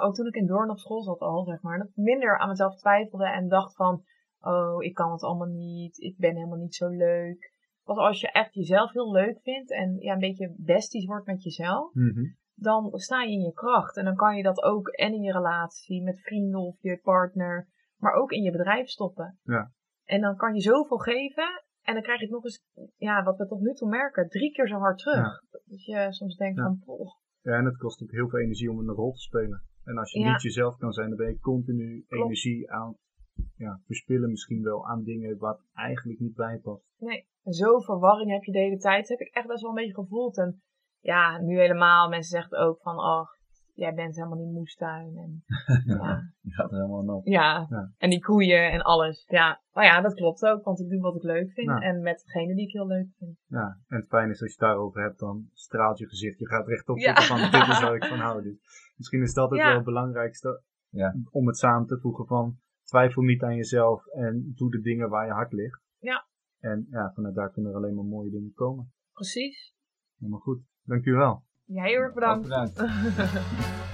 ook toen ik in Doorn op school zat al, zeg maar, dat ik minder aan mezelf twijfelde en dacht van, oh, ik kan het allemaal niet, ik ben helemaal niet zo leuk. Want als je echt jezelf heel leuk vindt en ja, een beetje besties wordt met jezelf, Mhm. dan sta je in je kracht. En dan kan je dat ook en in je relatie met vrienden of je partner, maar ook in je bedrijf stoppen. Ja. En dan kan je zoveel geven en dan krijg je het nog eens, ja, wat we tot nu toe merken, drie keer zo hard terug. Dus je soms denkt Ja. van, poh, Ja, en het kost ook heel veel energie om een rol te spelen. En als je Ja. niet jezelf kan zijn, dan ben je continu Klopt. energie aan ja, verspillen misschien wel aan dingen wat eigenlijk niet bij past. nee. Zo verwarring heb je de hele tijd. Dat heb ik echt best wel een beetje gevoeld. En ja, nu helemaal, mensen zeggen ook van, oh, jij bent helemaal niet moestuin. En, (laughs) ja, Je gaat er helemaal op. Ja, Ja. en die koeien en alles. Ja, nou ja, dat klopt ook, want ik doe wat ik leuk vind. Ja. En met degene die ik heel leuk vind. Ja, en het fijne is als je het daarover hebt, dan straalt je gezicht. Je gaat rechtop Ja. zitten van, dit is waar ik van (laughs) hou. Dus misschien is dat ook Ja. wel het belangrijkste Ja. om het samen te voegen van, twijfel niet aan jezelf en doe de dingen waar je hart ligt. Ja. En ja, vanuit daar kunnen er alleen maar mooie dingen komen. Precies. Helemaal goed. Dankjewel. Jij heel erg bedankt. (laughs)